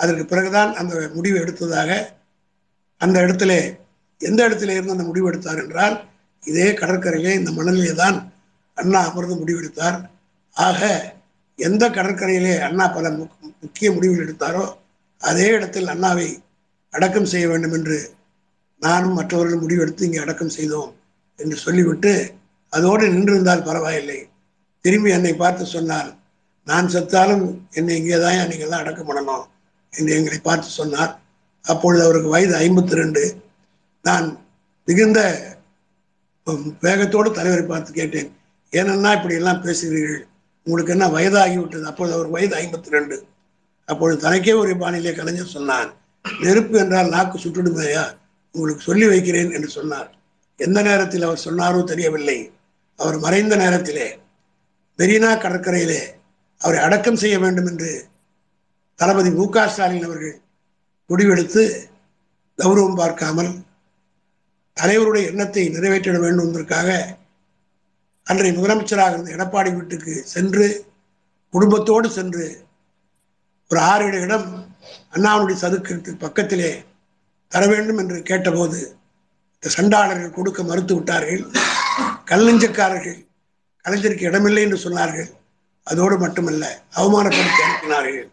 அதற்கு பிறகுதான் அந்த முடிவு எடுத்ததாக அந்த இடத்துல எந்த இடத்துல இருந்து அந்த முடிவு எடுத்தார் என்றால் இதே கடற்கரையிலே இந்த மணலிலே தான் அண்ணா அமர்ந்து முடிவெடுத்தார். ஆக எந்த கடற்கரையிலே அண்ணா பல முக்கிய முடிவுகள் எடுத்தாரோ அதே இடத்தில் அண்ணாவை அடக்கம் செய்ய வேண்டும் என்று நானும் மற்றவர்களும் முடிவெடுத்து இங்கே அடக்கம் செய்தோம் என்று சொல்லிவிட்டு அதோடு நின்றிருந்தால் பரவாயில்லை. திரும்பி என்னை பார்த்து சொன்னார் நான் செத்தாலும் என்னை இங்கே தான் நீங்கள்லாம் அடக்கம் பண்ணணும் என்று எங்களை பார்த்து சொன்னார். அப்பொழுது அவருக்கு வயது ஐம்பத்தி ரெண்டு நான் மிகுந்த வேகத்தோடு தலைவரை பார்த்து கேட்டேன். ஏனென்னா இப்படி எல்லாம் பேசுகிறீர்கள்? உங்களுக்கு என்ன வயதாகிவிட்டது? அப்பொழுது அவர் வயது ஐம்பத்தி ரெண்டு அப்பொழுது தனக்கே ஒரு பாணியிலே கலைஞர் சொன்னான் நெருப்பு என்றால் நாக்கு சுட்டுடுமையா? உங்களுக்கு சொல்லி வைக்கிறேன் என்று சொன்னார். எந்த நேரத்தில் அவர் சொன்னாரோ தெரியவில்லை. அவர் மறைந்த நேரத்திலே மெரினா கடற்கரையிலே அவரை அடக்கம் செய்ய வேண்டும் என்று தளபதி மு க ஸ்டாலின் அவர்கள் முடிவெடுத்து கௌரவம் பார்க்காமல் தலைவருடைய எண்ணத்தை நிறைவேற்றிட வேண்டும் என்பதற்காக அன்றைய முதலமைச்சராக இருந்த எடப்பாடி வீட்டுக்கு சென்று குடும்பத்தோடு சென்று ஒரு ஆறு ஏழு இடம் அண்ணாவுடைய சதுக்கத்துக்கு பக்கத்திலே தர வேண்டும் என்று கேட்டபோது இந்த சண்டாளர்கள் கொடுக்க மறுத்து விட்டார்கள். கல்லஞ்சக்காரர்கள் கலைஞருக்கு இடமில்லை என்று சொன்னார்கள். அதோடு மட்டுமல்ல அவமானப்படுத்தி அனுப்பினார்கள்.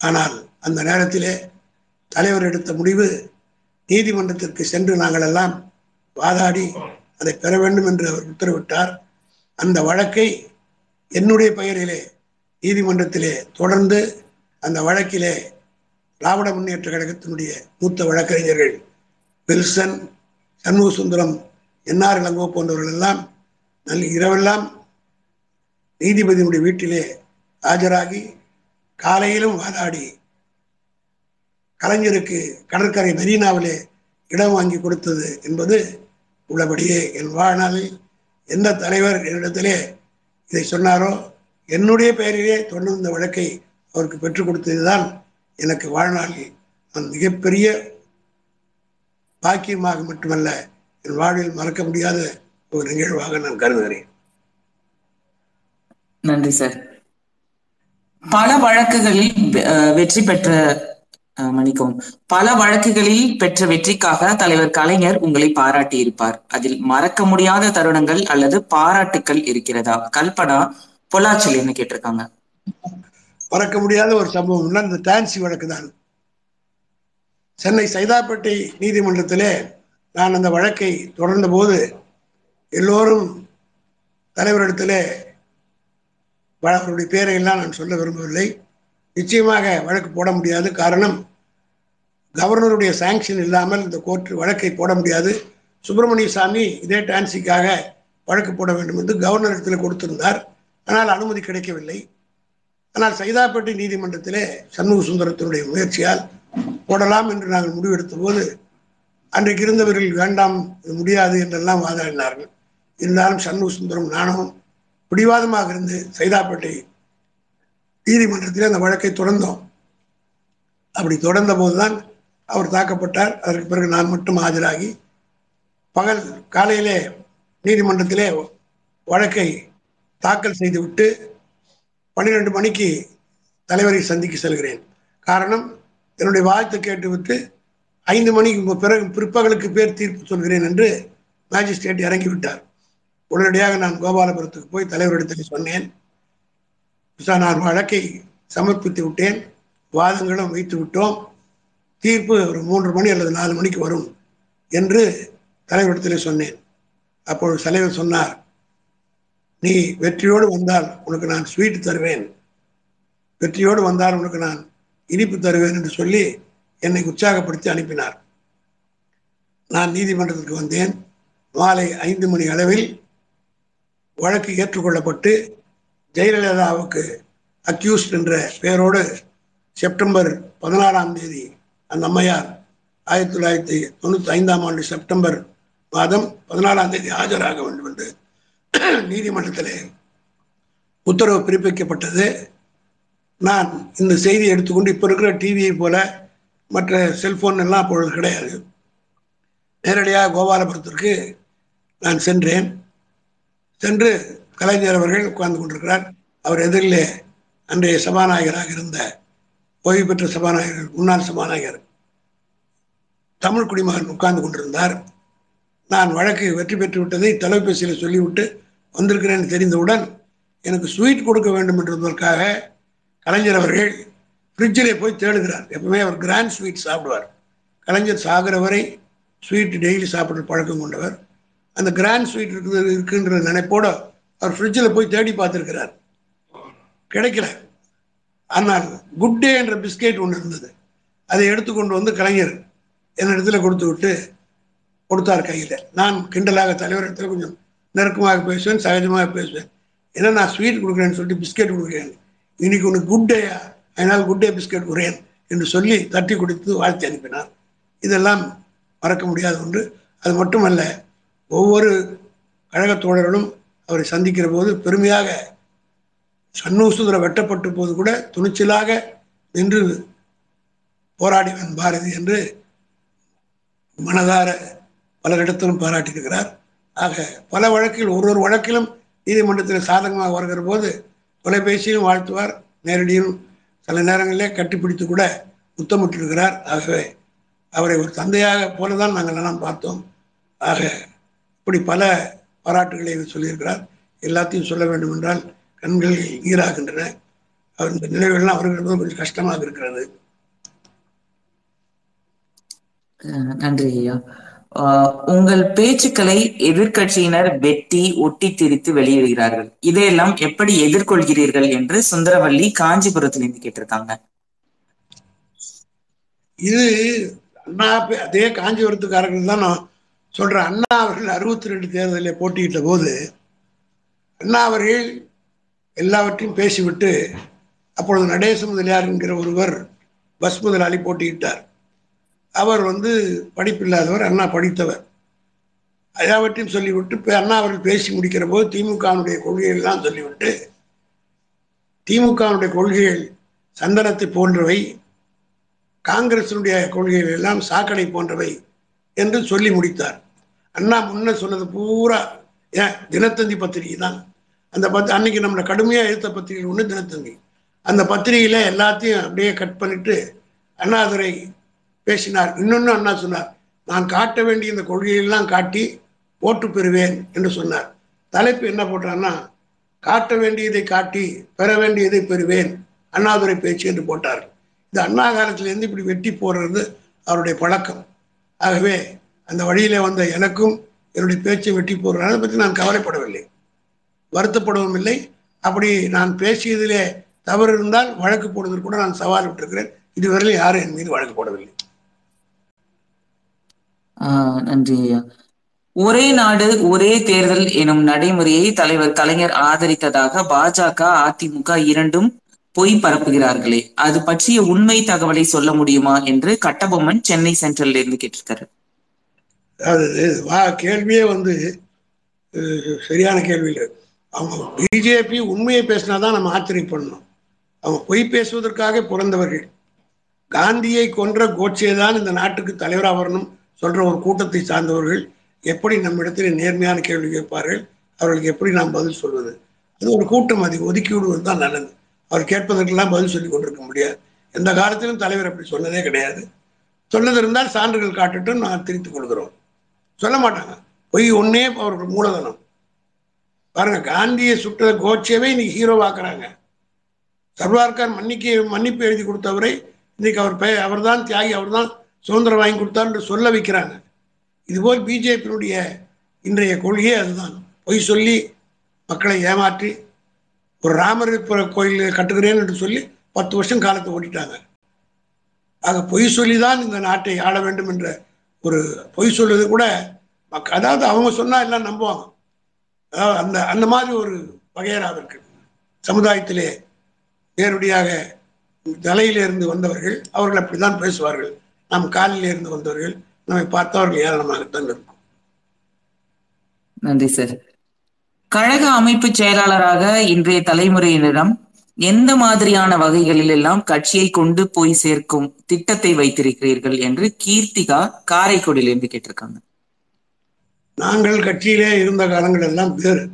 ஆனால் அந்த நேரத்திலே தலைவர் எடுத்த முடிவு நீதிமன்றத்திற்கு சென்று நாங்கள் எல்லாம் வாதாடி அதை பெற வேண்டும் என்று அவர் உத்தரவிட்டார். அந்த வழக்கை என்னுடைய பெயரிலே நீதிமன்றத்திலே தொடர்ந்து அந்த வழக்கிலே திராவிட முன்னேற்ற கழகத்தினுடைய மூத்த வழக்கறிஞர்கள் வில்சன் சண்முக சுந்தரம் என்ஆர் இளங்கோ போன்றவர்கள் எல்லாம் நல்ல இரவெல்லாம் நீதிபதியினுடைய வீட்டிலே ஆஜராகி காலையிலும் வாதாடி கலைஞருக்கு கடற்கரை மெரினாவிலே இடம் வாங்கி கொடுத்தது என்பது உள்ளபடியே என் வாழ்நாளில் எந்த தலைவர் என்னிடத்திலே இதை சொன்னாரோ என்னுடைய பெயரிலே தொடர்ந்த இந்த வழக்கை அவருக்கு பெற்றுக் கொடுத்ததுதான் எனக்கு வாழ்நாளில் நான் மிகப்பெரிய பாக்கியமாக மட்டுமல்ல என் வாழ்வில் மறக்க முடியாத ஒரு நிகழ்வாக நான் கருதுகிறேன்.
நன்றி சார். பல வழக்குகளில் வெற்றி பெற்ற மன்னிக்கவும். பல வழக்குகளில் பெற்ற வெற்றிக்காக தலைவர் கலைஞர் உங்களை பாராட்டி இருப்பார் அதில் மறக்க முடியாத தருணங்கள் அல்லது பாராட்டுக்கள் இருக்கிறதா? கல்பனா பொள்ளாச்சல் என்ன கேட்டிருக்காங்க.
மறக்க முடியாத ஒரு சம்பவம்னா இந்த டான்சி வழக்கு தான். சென்னை சைதாப்பேட்டை நீதிமன்றத்திலே நான் அந்த வழக்கை தொடர்ந்த போது எல்லோரும் தலைவரிடத்திலே அவருடைய பேரை எல்லாம் நான் சொல்ல விரும்பவில்லை. நிச்சயமாக வழக்கு போட முடியாது. காரணம் கவர்னருடைய சாங்ஷன் இல்லாமல் இந்த கோர்ட் வழக்கை போட முடியாது. சுப்பிரமணிய சாமி இதே டான்சிக்காக வழக்கு போட வேண்டும் என்று கவர்னர் இடத்துல கொடுத்திருந்தார். ஆனால் அனுமதி கிடைக்கவில்லை. ஆனால் சைதாப்பேட்டை நீதிமன்றத்திலே சண்முக சுந்தரத்தினுடைய முயற்சியால் போடலாம் என்று நாங்கள் முடிவெடுத்த போது அன்றைக்கு இருந்தவர்கள் வேண்டாம் இது முடியாது என்றெல்லாம் வாதாடினார்கள். இருந்தாலும் சண்முக சுந்தரம் நானும் பிடிவாதமாக இருந்து சைதாப்பேட்டை நீதிமன்றத்தில் அந்த வழக்கை தொடர்ந்தோம். அப்படி தொடர்ந்த போதுதான் அவர் தாக்கப்பட்டார். அதற்கு பிறகு நான் மட்டும் ஆஜராகி பகல் காலையிலே நீதிமன்றத்திலே வழக்கை தாக்கல் செய்துவிட்டு பன்னிரெண்டு மணிக்கு தலைவரை சந்திக்க செல்கிறேன். காரணம் என்னுடைய வாழ்த்து கேட்டுவிட்டு ஐந்து மணிக்கு பிறகு பிற்பகலுக்கு பேர் தீர்ப்பு சொல்கிறேன் என்று மேஜிஸ்ட்ரேட் இறங்கிவிட்டார். உடனடியாக நான் கோபாலபுரத்துக்கு போய் தலைவரிடத்தில் சொன்னேன். நான் வழக்கை சமர்ப்பித்து விட்டேன். வாதங்களும் வைத்து விட்டோம். தீர்ப்பு ஒரு மூன்று மணி அல்லது நாலு மணிக்கு வரும் என்று தலைவரிடத்தில் சொன்னேன். அப்பொழுது தலைவர் சொன்னார் நீ வெற்றியோடு வந்தால் உனக்கு நான் ஸ்வீட் தருவேன். வெற்றியோடு வந்தால் உனக்கு நான் இனிப்பு தருவேன் என்று சொல்லி என்னை உற்சாகப்படுத்தி அனுப்பினார். நான் நீதிமன்றத்திற்கு வந்தேன். மாலை ஐந்து மணி அளவில் வழக்கு ஏற்றுக்கொள்ளப்பட்டு ஜெயலலிதாவுக்கு அக்யூஸ்ட் என்ற பெயரோடு செப்டம்பர் பதினாறாம் தேதி அந்த அம்மையார் ஆயிரத்தி தொள்ளாயிரத்தி தொண்ணூற்றி ஐந்தாம் ஆண்டு செப்டம்பர் மாதம் பதினாலாம் தேதி ஆஜராக வேண்டும் என்று நீதிமன்றத்தில் உத்தரவு பிறப்பிக்கப்பட்டது. நான் இந்த செய்தியை எடுத்துக்கொண்டு இப்போ இருக்கிற டிவியை போல மற்ற செல்போன் எல்லாம் அப்பொழுது கிடையாது. நேரடியாக கோபாலபுரத்திற்கு நான் சென்றேன். சென்று கலைஞர் அவர்கள் உட்கார்ந்து கொண்டிருக்கிறார். அவர் எதிரிலே அன்றைய சபாநாயகராக இருந்த ஓய்வு பெற்ற சபாநாயகர் முன்னாள் சபாநாயகர் தமிழ் குடிமகன் உட்கார்ந்து கொண்டிருந்தார். நான் வழக்கு வெற்றி பெற்று விட்டதை தொலைபேசியில் சொல்லிவிட்டு வந்திருக்கிறேன் தெரிந்தவுடன் எனக்கு ஸ்வீட் கொடுக்க வேண்டும் என்றதற்காக கலைஞர் அவர்கள் ஃப்ரிட்ஜிலே போய் தேடுகிறார். எப்பவுமே அவர் கிராண்ட் ஸ்வீட் சாப்பிடுவார். கலைஞர் சாகிற வரை ஸ்வீட் டெய்லி சாப்பிட்ற பழக்கம் கொண்டவர். அந்த கிராண்ட் ஸ்வீட் இருக்குது இருக்குன்ற நினைப்போடு அவர் ஃப்ரிட்ஜில் போய் தேடி பார்த்துருக்கிறார். கிடைக்கல. ஆனால் குட் டே என்ற பிஸ்கெட் ஒன்று இருந்தது. அதை எடுத்துக்கொண்டு வந்து கலைஞர் என்னிடத்துல கொடுத்து விட்டு கொடுத்தார் கையில். நான் கிண்டலாக தலைவர் இடத்துல கொஞ்சம் நெருக்கமாக பேசுவேன் சகஜமாக பேசுவேன். ஏன்னா நான் ஸ்வீட் கொடுக்குறேன்னு சொல்லிட்டு பிஸ்கெட் கொடுக்குறேன். இன்னைக்கு ஒன்று குட் டேயா அதனால் குட் டே பிஸ்கெட் கொடுறேன் என்று சொல்லி தட்டி கொடுத்து வாழ்த்து அனுப்பினார். இதெல்லாம் மறக்க முடியாத ஒன்று. அது மட்டுமல்ல ஒவ்வொரு கழகத் தோழர்களும் அவரை சந்திக்கிற போது பெருமையாக சன்னூசுதர வெட்டப்பட்ட போது கூட துணிச்சலாக நின்று போராடிவன் பாரதி என்று மனதார பலரிடத்திலும் பாராட்டியிருக்கிறார். ஆக பல வழக்கில் ஒரு ஒரு வழக்கிலும் நீதிமன்றத்தில் சாதகமாக வருகிற போது தொலைபேசியிலும் வாழ்த்துவார். நேரடியும் சில நேரங்களிலே கட்டிப்பிடித்து கூட முத்தமிட்டிருக்கிறார் ஆகவே அவரை ஒரு தந்தையாக போலதான் நாங்கள் எல்லாம் பார்த்தோம். ஆக இப்படி பல பாராட்டுகளை சொல்லியிருக்கிறார். எல்லாத்தையும் சொல்ல வேண்டும் என்றால் கண்கள் நீராகின்றன அவர் இந்த நினைவுகள்லாம் அவர்களுக்கு கொஞ்சம் கஷ்டமாக இருக்கிறது.
நன்றி ஐயா. உங்கள் பேச்சுக்களை எதிர்கட்சியினர் வெட்டி ஒட்டி திரித்து வெளியிடுகிறார்கள். இதையெல்லாம் எப்படி எதிர்கொள்கிறீர்கள் என்று சுந்தரவல்லி காஞ்சிபுரத்திலிருந்து கேட்டிருக்காங்க.
இது அண்ணா அதே காஞ்சிபுரத்துக்காரர்கள் தான் சொல்ற அண்ணா அவர்கள் அறுபத்தி ரெண்டு தேர்தலில் போட்டியிட்ட போது அண்ணா அவர்கள் எல்லாவற்றையும் பேசிவிட்டு அப்பொழுது நடேச முதலியார் என்கிற ஒருவர் பஸ் முதலாளி போட்டியிட்டார். அவர் வந்து படிப்பில்லாதவர் அண்ணா படித்தவர். எல்லாவற்றையும் சொல்லிவிட்டு இப்போ அண்ணா அவர்கள் பேசி முடிக்கிற போது திமுகவினுடைய கொள்கைகள்லாம் சொல்லிவிட்டு திமுகவினுடைய கொள்கைகள் சந்தனத்தை போன்றவை காங்கிரசினுடைய கொள்கைகள் எல்லாம் சாக்கடை போன்றவை என்று சொல்லி முடித்தார். அண்ணா முன்ன சொன்னது பூரா ஏன் தினத்தந்தி பத்திரிகை தான். அந்த பத் அன்னைக்கு நம்மளை கடுமையாக எழுத்த பத்திரிகை ஒன்று தினத்தந்தி. அந்த பத்திரிகையில எல்லாத்தையும் அப்படியே கட் பண்ணிட்டு அண்ணாதுரை பேசினார். இன்னொன்று அண்ணா சொன்னார் நான் காட்ட வேண்டிய இந்த கொள்கையெல்லாம் காட்டி ஓட்டு பெறுவேன் என்று சொன்னார். தலைப்பு என்ன போட்டார்னா காட்ட வேண்டியதை காட்டி பெற வேண்டியதை பெறுவேன் அண்ணாதுரை பேச்சு என்று போட்டார். இந்த அண்ணா காலத்திலேருந்து இப்படி வெட்டி போடுறது அவருடைய பழக்கம். ஆகவே அந்த வழியிலே வந்த எனக்கும் என்னுடைய பேச்சை வெட்டி போடுறேன் அதை பற்றி நான் கவலைப்படவில்லை. வருத்தப்படவும் இல்லை. அப்படி நான் பேசியதிலே தவறு இருந்தால் வழக்கு போடுவதற்கு கூட நான் சவால் விட்டிருக்கிறேன். இதுவரையில் யாரும் என் மீது வழக்கு போடவில்லை.
நன்றி ஐயா. ஒரே நாடு ஒரே தேர்தல் எனும் நடைமுறையை தலைவர் கலைஞர் ஆதரித்ததாக பாஜக அதிமுக இரண்டும் பொய் பரப்புகிறார்களே அது பற்றிய உண்மை தகவலை சொல்ல முடியுமா என்று கட்டபொம்மன் சென்னை சென்ட்ரல்ல இருந்து கேட்டிருக்காரு.
அது வா கேள்வியே வந்து சரியான கேள்வி இல்லை. அவங்க பிஜேபி உண்மையை பேசினாதான் நம்ம ஆச்சரியப்படணும். அவங்க பொய் பேசுவதற்காக பிறந்தவர்கள். காந்தியை கொன்ற கோட்சே தான் இந்த நாட்டுக்கு தலைவராக வரணும் சொல்ற ஒரு கூட்டத்தை சார்ந்தவர்கள் எப்படி நம்மிடத்தில் நேர்மையான கேள்வி கேட்பார்கள் அவர்களுக்கு எப்படி நாம் பதில் சொல்வது? அது ஒரு கூட்டம் அதை ஒதுக்கி விடுவது தான் நல்லது. அவர் கேட்பதற்கெல்லாம் பதில் சொல்லி கொண்டிருக்க முடியாது. எந்த காலத்திலும் தலைவர் அப்படி சொன்னதே கிடையாது. சொன்னது இருந்தால் சான்றுகள் காட்டுட்டும் நான் திரித்துக் கொள்கிறோம். சொல்ல மாட்டாங்க. பொய் ஒன்னே அவர்கள் மூலதனம். பாருங்க காந்தியை சுட்ட கோட்சேவே இன்னைக்கு ஹீரோவாக்குறாங்க சர்வார்கார் மன்னிக்க மன்னிப்பு எழுதி கொடுத்தவரை இன்னைக்கு அவர் பே அவர் தான் தியாகி அவர் தான் சுதந்திரம் வாங்கி கொடுத்தார் என்று சொல்ல வைக்கிறாங்க. இதுபோல் பிஜேபியினுடைய இன்றைய கொள்கையே அதுதான். பொய் சொல்லி மக்களை ஏமாற்றி ஒரு ராமர் கோயில் கட்டுகிறேன் என்று சொல்லி பத்து வருஷம் காலத்தை ஓட்டிட்டாங்க. ஆக பொய் சொல்லி தான் இந்த நாட்டை ஆள வேண்டும் என்ற ஒரு பொய் சொல்வது கூட அதாவது அவங்க சொன்னா எல்லாம் நம்புவாங்க. அதாவது அந்த அந்த மாதிரி ஒரு வகையறாவிற்கு சமுதாயத்திலே நேரடியாக தலையிலிருந்து வந்தவர்கள் அவர்கள் அப்படித்தான் பேசுவார்கள். நாம் காலிலிருந்து வந்தவர்கள் நம்மை பார்த்தவர்கள் ஏராளமாகத்தான் இருக்கும்.
நன்றி சார். கழக அமைப்பு செயலாளராக இன்றைய தலைமுறையினரிடம் எந்த மாதிரியான வகைகளில் எல்லாம் கட்சியை கொண்டு போய் சேர்க்கும் திட்டத்தை வைத்திருக்கிறீர்கள் என்று கீர்த்திகா காரைக்குடியிலிருந்து கேட்டிருக்காங்க.
நாங்கள் கட்சியிலே இருந்த காலங்கள் எல்லாம் வேறு.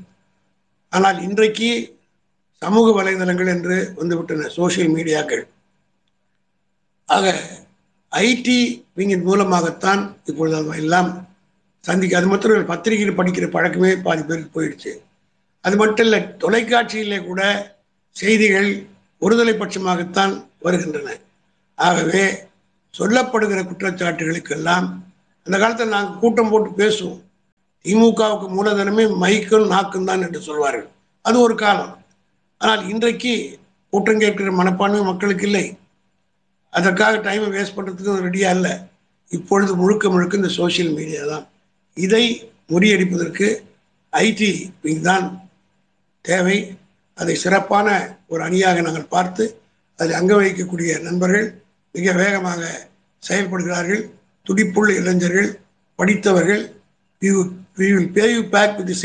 ஆனால் இன்றைக்கு சமூக வலைதளங்கள் என்று வந்துவிட்டன சோஷியல் மீடியாக்கள். ஆக ஐடி விங்கின் மூலமாகத்தான் இப்பொழுது எல்லாம் சந்திக்க அது மட்டும் இல்லை, பத்திரிகையில் படிக்கிற பழக்கமே பாதி பேருக்கு போயிடுச்சு. அது மட்டும் இல்லை தொலைக்காட்சியிலே கூட செய்திகள் ஒருதலை பட்சமாகத்தான் வருகின்றன. ஆகவே சொல்லப்படுகிற குற்றச்சாட்டுகளுக்கெல்லாம் அந்த காலத்தில் நாங்கள் கூட்டம் போட்டு பேசுவோம். திமுகவுக்கு மூலதனமே மைக்கும் நாக்கும் தான் என்று சொல்வார்கள். அது ஒரு காலம். ஆனால் இன்றைக்கு கூட்டம் கேட்கிற மனப்பான்மை மக்களுக்கு இல்லை. அதற்காக டைமை வேஸ்ட் பண்ணுறதுக்கு ரெடியாக இல்லை. இப்பொழுது முழுக்க முழுக்க இந்த சோஷியல் மீடியா தான். இதை முறியடிப்பதற்கு ஐடி விங் தான் தேவை. அதை சிறப்பான ஒரு அணியாக நாங்கள் பார்த்து அதில் அங்க வகிக்கக்கூடிய நண்பர்கள் மிக வேகமாக செயல்படுகிறார்கள். துடிப்புள்ள இளைஞர்கள் படித்தவர்கள் we will we will pay you back with the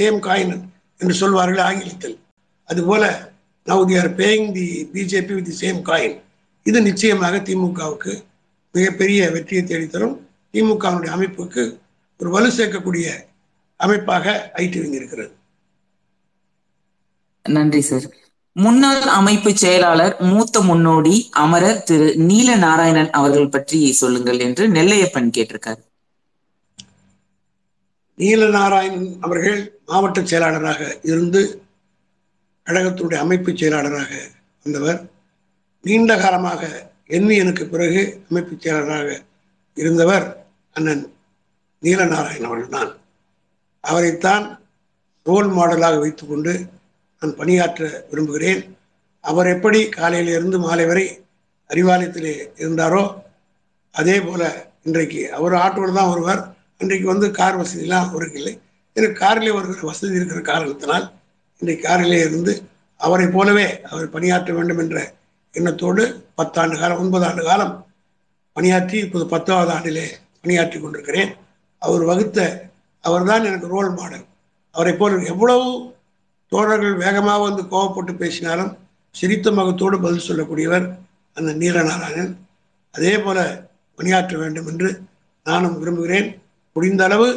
என்று சொல்வார்கள் ஆங்கிலத்தில். அதுபோல now they are paying BJP with the same coin இது நிச்சயமாக திமுகவுக்கு மிகப்பெரிய வெற்றியை தேடித்தரும். திமுகவினுடைய அமைப்புக்கு ஒரு வலு சேர்க்கக்கூடிய அமைப்பாக ஐடி இருக்கிறது.
நன்றி சார் முன்னாள் அமைப்பு செயலாளர் மூத்த முன்னோடி அமரர் திரு நீல நாராயணன் அவர்கள் பற்றி சொல்லுங்கள் என்று நெல்லையப்பன் கேட்டிருக்கார்.
நீலநாராயணன் அவர்கள் மாவட்ட செயலாளராக இருந்து கழகத்தினுடைய அமைப்பு செயலாளராக வந்தவர். நீண்ட காலமாக எண்ணியனுக்கு பிறகு அமைப்பு செயலாளராக இருந்தவர் அண்ணன் நீலநாராயணன் அவர்கள்தான். அவரைத்தான் ரோல் மாடலாக வைத்துக்கொண்டு நான் பணியாற்ற விரும்புகிறேன். அவர் எப்படி காலையிலிருந்து மாலை வரை அறிவாலயத்திலே இருந்தாரோ அதே போல இன்றைக்கு அவர் ஆட்டோடு தான் வருவார். இன்றைக்கு வந்து கார் வசதியெல்லாம் அவருக்கு இல்லை. எனக்கு காரிலே வருகிற வசதி இருக்கிற காரணத்தினால் இன்றைக்கு காரிலே இருந்து அவரை போலவே அவர் பணியாற்ற வேண்டும் என்ற எண்ணத்தோடு பத்தாண்டு காலம் ஒன்பது ஆண்டு காலம் பணியாற்றி இப்போது பத்தாவது ஆண்டிலே பணியாற்றி கொண்டிருக்கிறேன். அவர் வகுத்த அவர்தான் எனக்கு ரோல் மாடல் அவரை போல் எவ்வளவு தோழர்கள் வேகமாக வந்து கோவப்பட்டு பேசினாலும் சிரித்த முகத்தோடு பதில் சொல்லக்கூடியவர் அந்த நீலநாராயணன். அதே போல பணியாற்ற வேண்டும் என்று நானும் விரும்புகிறேன். முடிந்த அளவு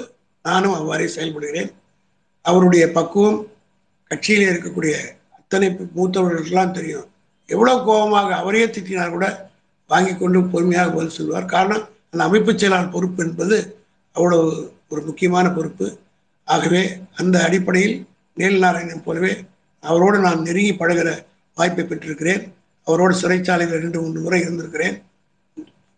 நானும் அவ்வாறே செயல்படுகிறேன். அவருடைய பக்குவம் கட்சியில் இருக்கக்கூடிய அத்தனை மூத்தவர்களுக்கெல்லாம் தெரியும். எவ்வளவு கோபமாக அவரையே திட்டினார் கூட வாங்கி கொண்டு பொறுமையாக பதில் சொல்வார். காரணம் அந்த அமைப்பு செயலாளர் பொறுப்பு என்பது அவ்வளவு ஒரு முக்கியமான பொறுப்பு. ஆகவே அந்த அடிப்படையில் நீலநாராயணன் போலவே அவரோடு நான் நெருங்கி பழகிற வாய்ப்பை பெற்றிருக்கிறேன். அவரோடு சிறைச்சாலையில் ரெண்டு மூன்று முறை இருந்திருக்கிறேன்.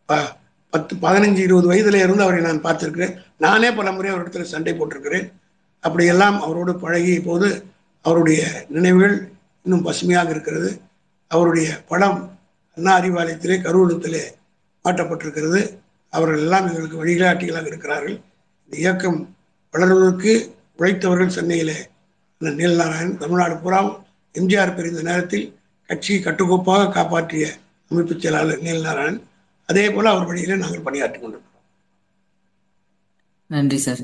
ப- பத்து பதினஞ்சு இருபது வயதுல இருந்து அவரை நான் பார்த்திருக்கிறேன். நானே பல முறை அவரிடத்துல சண்டை போட்டிருக்கிறேன். அப்படியெல்லாம் அவரோடு பழகிய போது அவருடைய நினைவுகள் இன்னும் பசுமையாக இருக்கிறது. அவருடைய படம் அண்ணா அறிவாலயத்திலே கருவூலத்திலே மாட்டப்பட்டிருக்கிறது அவர்கள் எல்லாம் எங்களுக்கு வழிகாட்டிகளாக இருக்கிறார்கள். இந்த இயக்கம் வளர்வதற்கு உழைத்தவர்கள் சென்னையிலே அண்ணன் நீலநாராயணன் தமிழ்நாடு பூராவும் எம்ஜிஆர் பிரிந்த நேரத்தில் கட்சியை கட்டுக்கோப்பாக காப்பாற்றிய அமைப்பு செயலாளர் நீலநாராயணன். அதே போல அவர் வழியில நாங்கள் பணியாற்றிக் கொண்டிருக்கிறோம்.
நன்றி சார்.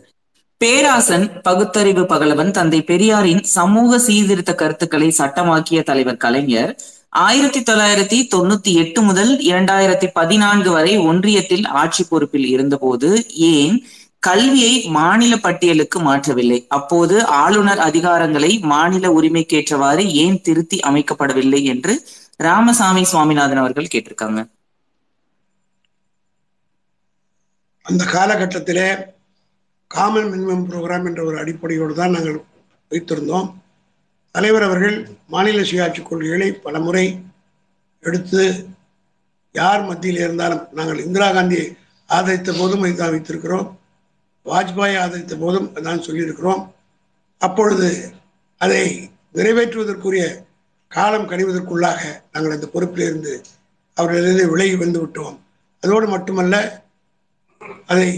பேராசன் பகுத்தறிவு பகலவன் தந்தை பெரியாரின் சமூக சீர்திருத்த கருத்துக்களை சட்டமாக்கிய தலைவர் கலைஞர். ஆயிரத்தி தொள்ளாயிரத்தி தொண்ணூத்தி எட்டு முதல் இரண்டாயிரத்தி பதினான்கு வரை ஒன்றியத்தில் ஆட்சி பொறுப்பில் இருந்தபோது ஏன் கல்வியை மாநில பட்டியலுக்கு மாற்றவில்லை. அப்போது ஆளுநர் அதிகாரங்களை மாநில உரிமைக்கேற்றவாறு ஏன் திருத்தி அமைக்கப்படவில்லை என்று ராமசாமி சுவாமிநாதன் அவர்கள் கேட்டிருக்காங்க.
அந்த காலகட்டத்திலே காமன் மினிமம் ப்ரோக்ராம் என்ற ஒரு அடிப்படையோடு தான் நாங்கள் வைத்திருந்தோம். தலைவர் அவர்கள் மாநில சுயாட்சி கொள்கைகளை பலமுறை எடுத்து யார் மத்தியில் இருந்தாலும் நாங்கள் இந்திரா காந்தி ஆதரித்த போதும் இதான் வைத்திருக்கிறோம். வாஜ்பாய் ஆதரித்த போதும் நான் சொல்லியிருக்கிறோம். அப்பொழுது அதை நிறைவேற்றுவதற்குரிய காலம் கணிவதற்குள்ளாக நாங்கள் அந்த பொறுப்பிலிருந்து அவர்களிருந்து விலகி வந்து விட்டோம். அதோடு மட்டுமல்ல அதை